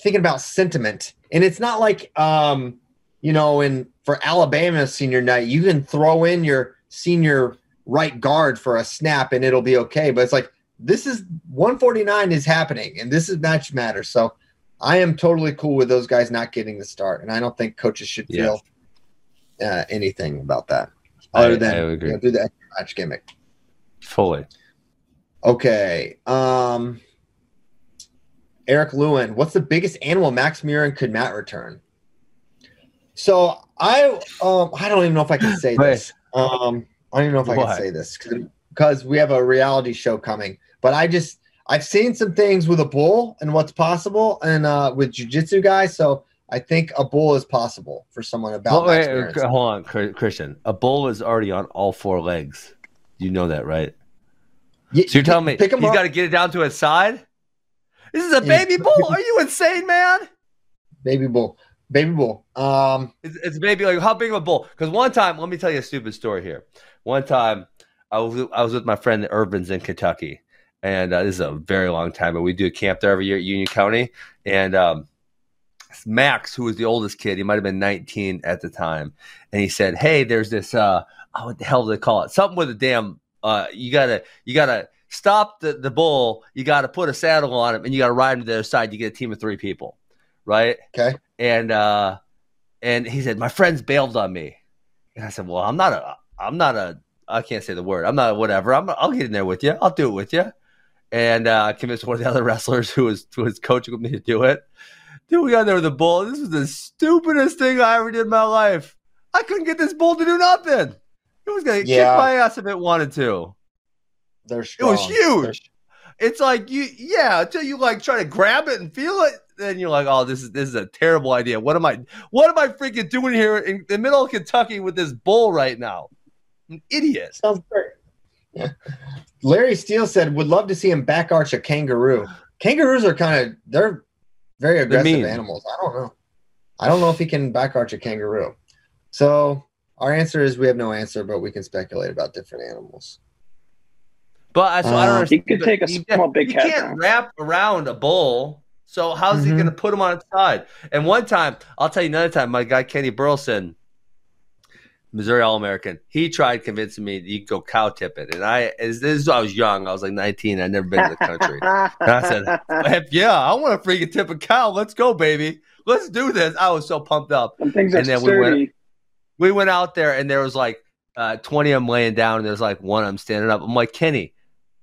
thinking about sentiment. And it's not like um, you know, in for Alabama senior night, you can throw in your senior right guard for a snap and it'll be okay. But it's like this is 149 is happening and this is match matter. So I am totally cool with those guys not getting the start. And I don't think coaches should Yeah. feel uh, anything about that. I- Other than I you know, do the extra match gimmick. Fully. Okay. Um Eric Lewin, what's the biggest animal Max Murin could not return? So I um I don't even know if I can say this. Um I don't even know if I What? can say this because we have a reality show coming. But I just I've seen some things with a bull and what's possible and uh with jujitsu guys. So I think a bull is possible for someone about Well, wait, hold on, Christian. A bull is already on all four legs. You know that, right? So you're telling me he's got to get it down to his side? This is a baby bull. Are you insane, man? Baby bull, baby bull. Um, It's, it's maybe like how big of a bull? Because one time, let me tell you a stupid story here. One time, I was I was with my friend the Urbans in Kentucky, and uh, this is a very long time. But we do a camp there every year at Union County, and um, Max, who was the oldest kid, he might have been 19 at the time, and he said, "Hey, there's this uh, oh, what the hell do they call it? Something with a damn uh, you gotta you gotta." Stop the, the bull. You got to put a saddle on him, and you got to ride him to the other side. You get a team of three people, right? Okay. And uh, and he said, "My friends bailed on me." And I said, "Well, I'm not a, I'm not a, I can't say the word. I'm not a whatever. I'm, I'll get in there with you. I'll do it with you." And uh, convinced one of the other wrestlers who was who was coaching me to do it. Dude, we got there with the bull. This was the stupidest thing I ever did in my life. I couldn't get this bull to do nothing. It was gonna Yeah. kick my ass if it wanted to. they're strong. It was huge. It's like you, yeah, until you like try to grab it and feel it, then you're like, oh, this is this is a terrible idea. What am I, what am I freaking doing here in the middle of Kentucky with this bull right now? An idiot. Sounds great. Yeah. Larry Steele said, "Would love to see him back arch a kangaroo." Kangaroos are kind of they're very aggressive mean. animals. I don't know. I don't know if he can back arch a kangaroo. So our answer is we have no answer, but we can speculate about different animals. But I, so I don't Uh, understand. He could take a you- small big You cat can't down. wrap around a bull. So how's he Mhm. going to put him on its side? And one time, I'll tell you another time, my guy Kenny Burleson, Missouri All American, he tried convincing me that you could go cow tipping. And I, as this is I was young, I was like 19, I'd never been to the country. And I said, Heck yeah, I want to freaking tip a cow. Let's go, baby. Let's do this. I was so pumped up. Are And then we went- We went out there and there was like uh, 20 of them laying down and there's like one of them standing up. I'm like, Kenny,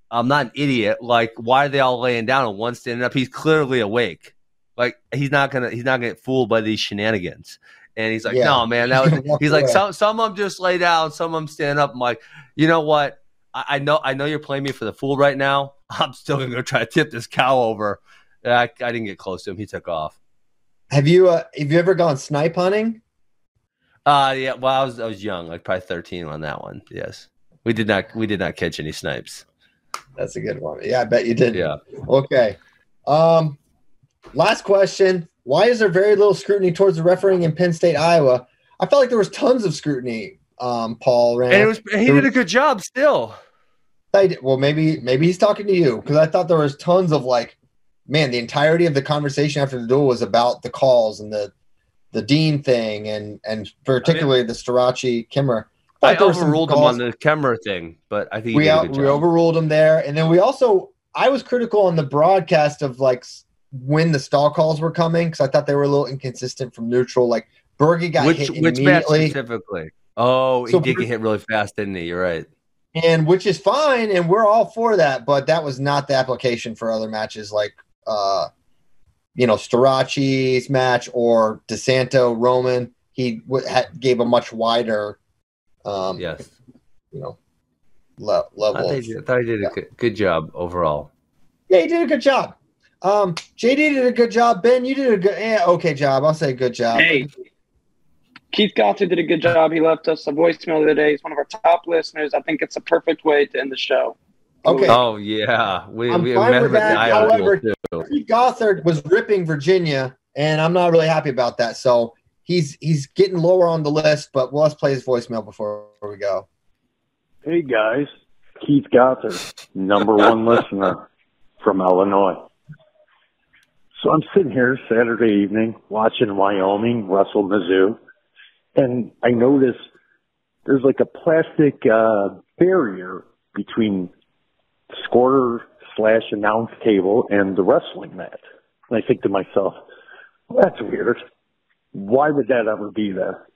I'm not an idiot. Like, why are they all laying down and one standing up? He's clearly awake. Like, he's not gonna he's not gonna get fooled by these shenanigans. And he's like, Yeah. no, man. That He's was, he's like, some some of them just lay down, some of them stand up. I'm like, you know what? I, I know I know you're playing me for the fool right now. I'm still gonna go try to tip this cow over. I, I didn't get close to him. He took off. Have you uh, have you ever gone snipe hunting? Uh yeah. Well, I was I was young, like probably 13 on that one. Yes, we did not we did not catch any snipes. That's a good one. Yeah, I bet you did. Yeah. Okay. Um, last question. Why is there very little scrutiny towards the refereeing in Penn State, Iowa? I felt like there was tons of scrutiny. Um, Paul ran. And it was he did a good job still. I did- well, maybe maybe he's talking to you because I thought there was tons of like, man, the entirety of the conversation after the duel was about the calls and the the Dean thing and and particularly the Starocci Kemerer. I thought there were some overruled him on the camera thing, but I think he we out, we overruled him there, and then we also I was critical on the broadcast of like when the stall calls were coming because I thought they were a little inconsistent from neutral. Like Berge got which hit which match immediately, specifically? Oh, So he did get hit really fast, didn't he? You're right. and which is fine, and we're all for that. But that was not the application for other matches like uh, you know Starocci's match or DeSanto Roman. He w- had, gave a much wider, um, Yes, you know, le- I level. thought he did, I thought he did a good, good job overall. Yeah, he did a good job. Um, JD did a good job. Ben, you did a good, yeah, okay job. I'll say good job. Hey, Keith Gothard did a good job. He left us a voicemail the other day. He's one of our top listeners. I think it's a perfect way to end the show. Okay. Oh yeah, we I'm we fine met with the that. Iowa However, duel. Keith Gothard was ripping Virginia, and I'm not really happy about that. So he's he's getting lower on the list. But well, let's play his voicemail before we go. Hey guys, Keith Gothard, number one listener from Illinois. So I'm sitting here Saturday evening watching Wyoming wrestle Mizzou, and I notice there's like a plastic uh, barrier between scorer slash announce table and the wrestling mat. And I think to myself, well, that's weird. Why would that ever be there?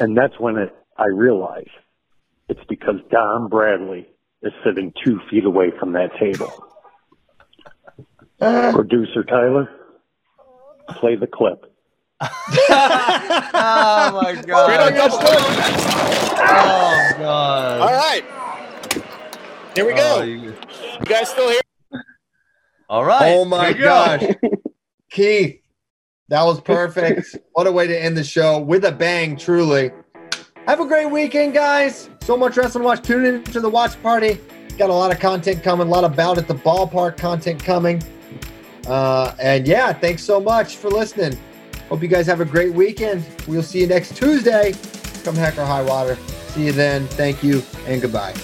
And that's when it, I realized it's because Don Bradley is sitting two feet away from that table. Producer Tyler, play the clip. oh my god! Oh god! All right. Here we go. Oh, you... you- guys still here? All right. Oh my Here go. gosh, Keith, that was perfect. what a way to end the show with a bang, truly. Have a great weekend, guys. So much wrestling watch. Tune in to the watch party Got a lot of content coming, a lot of bout at the ballpark content coming. Uh, and yeah, thanks so much for listening. Hope you guys have a great weekend. We'll see you next Tuesday. Come heck or high water. See you then. Thank you and goodbye.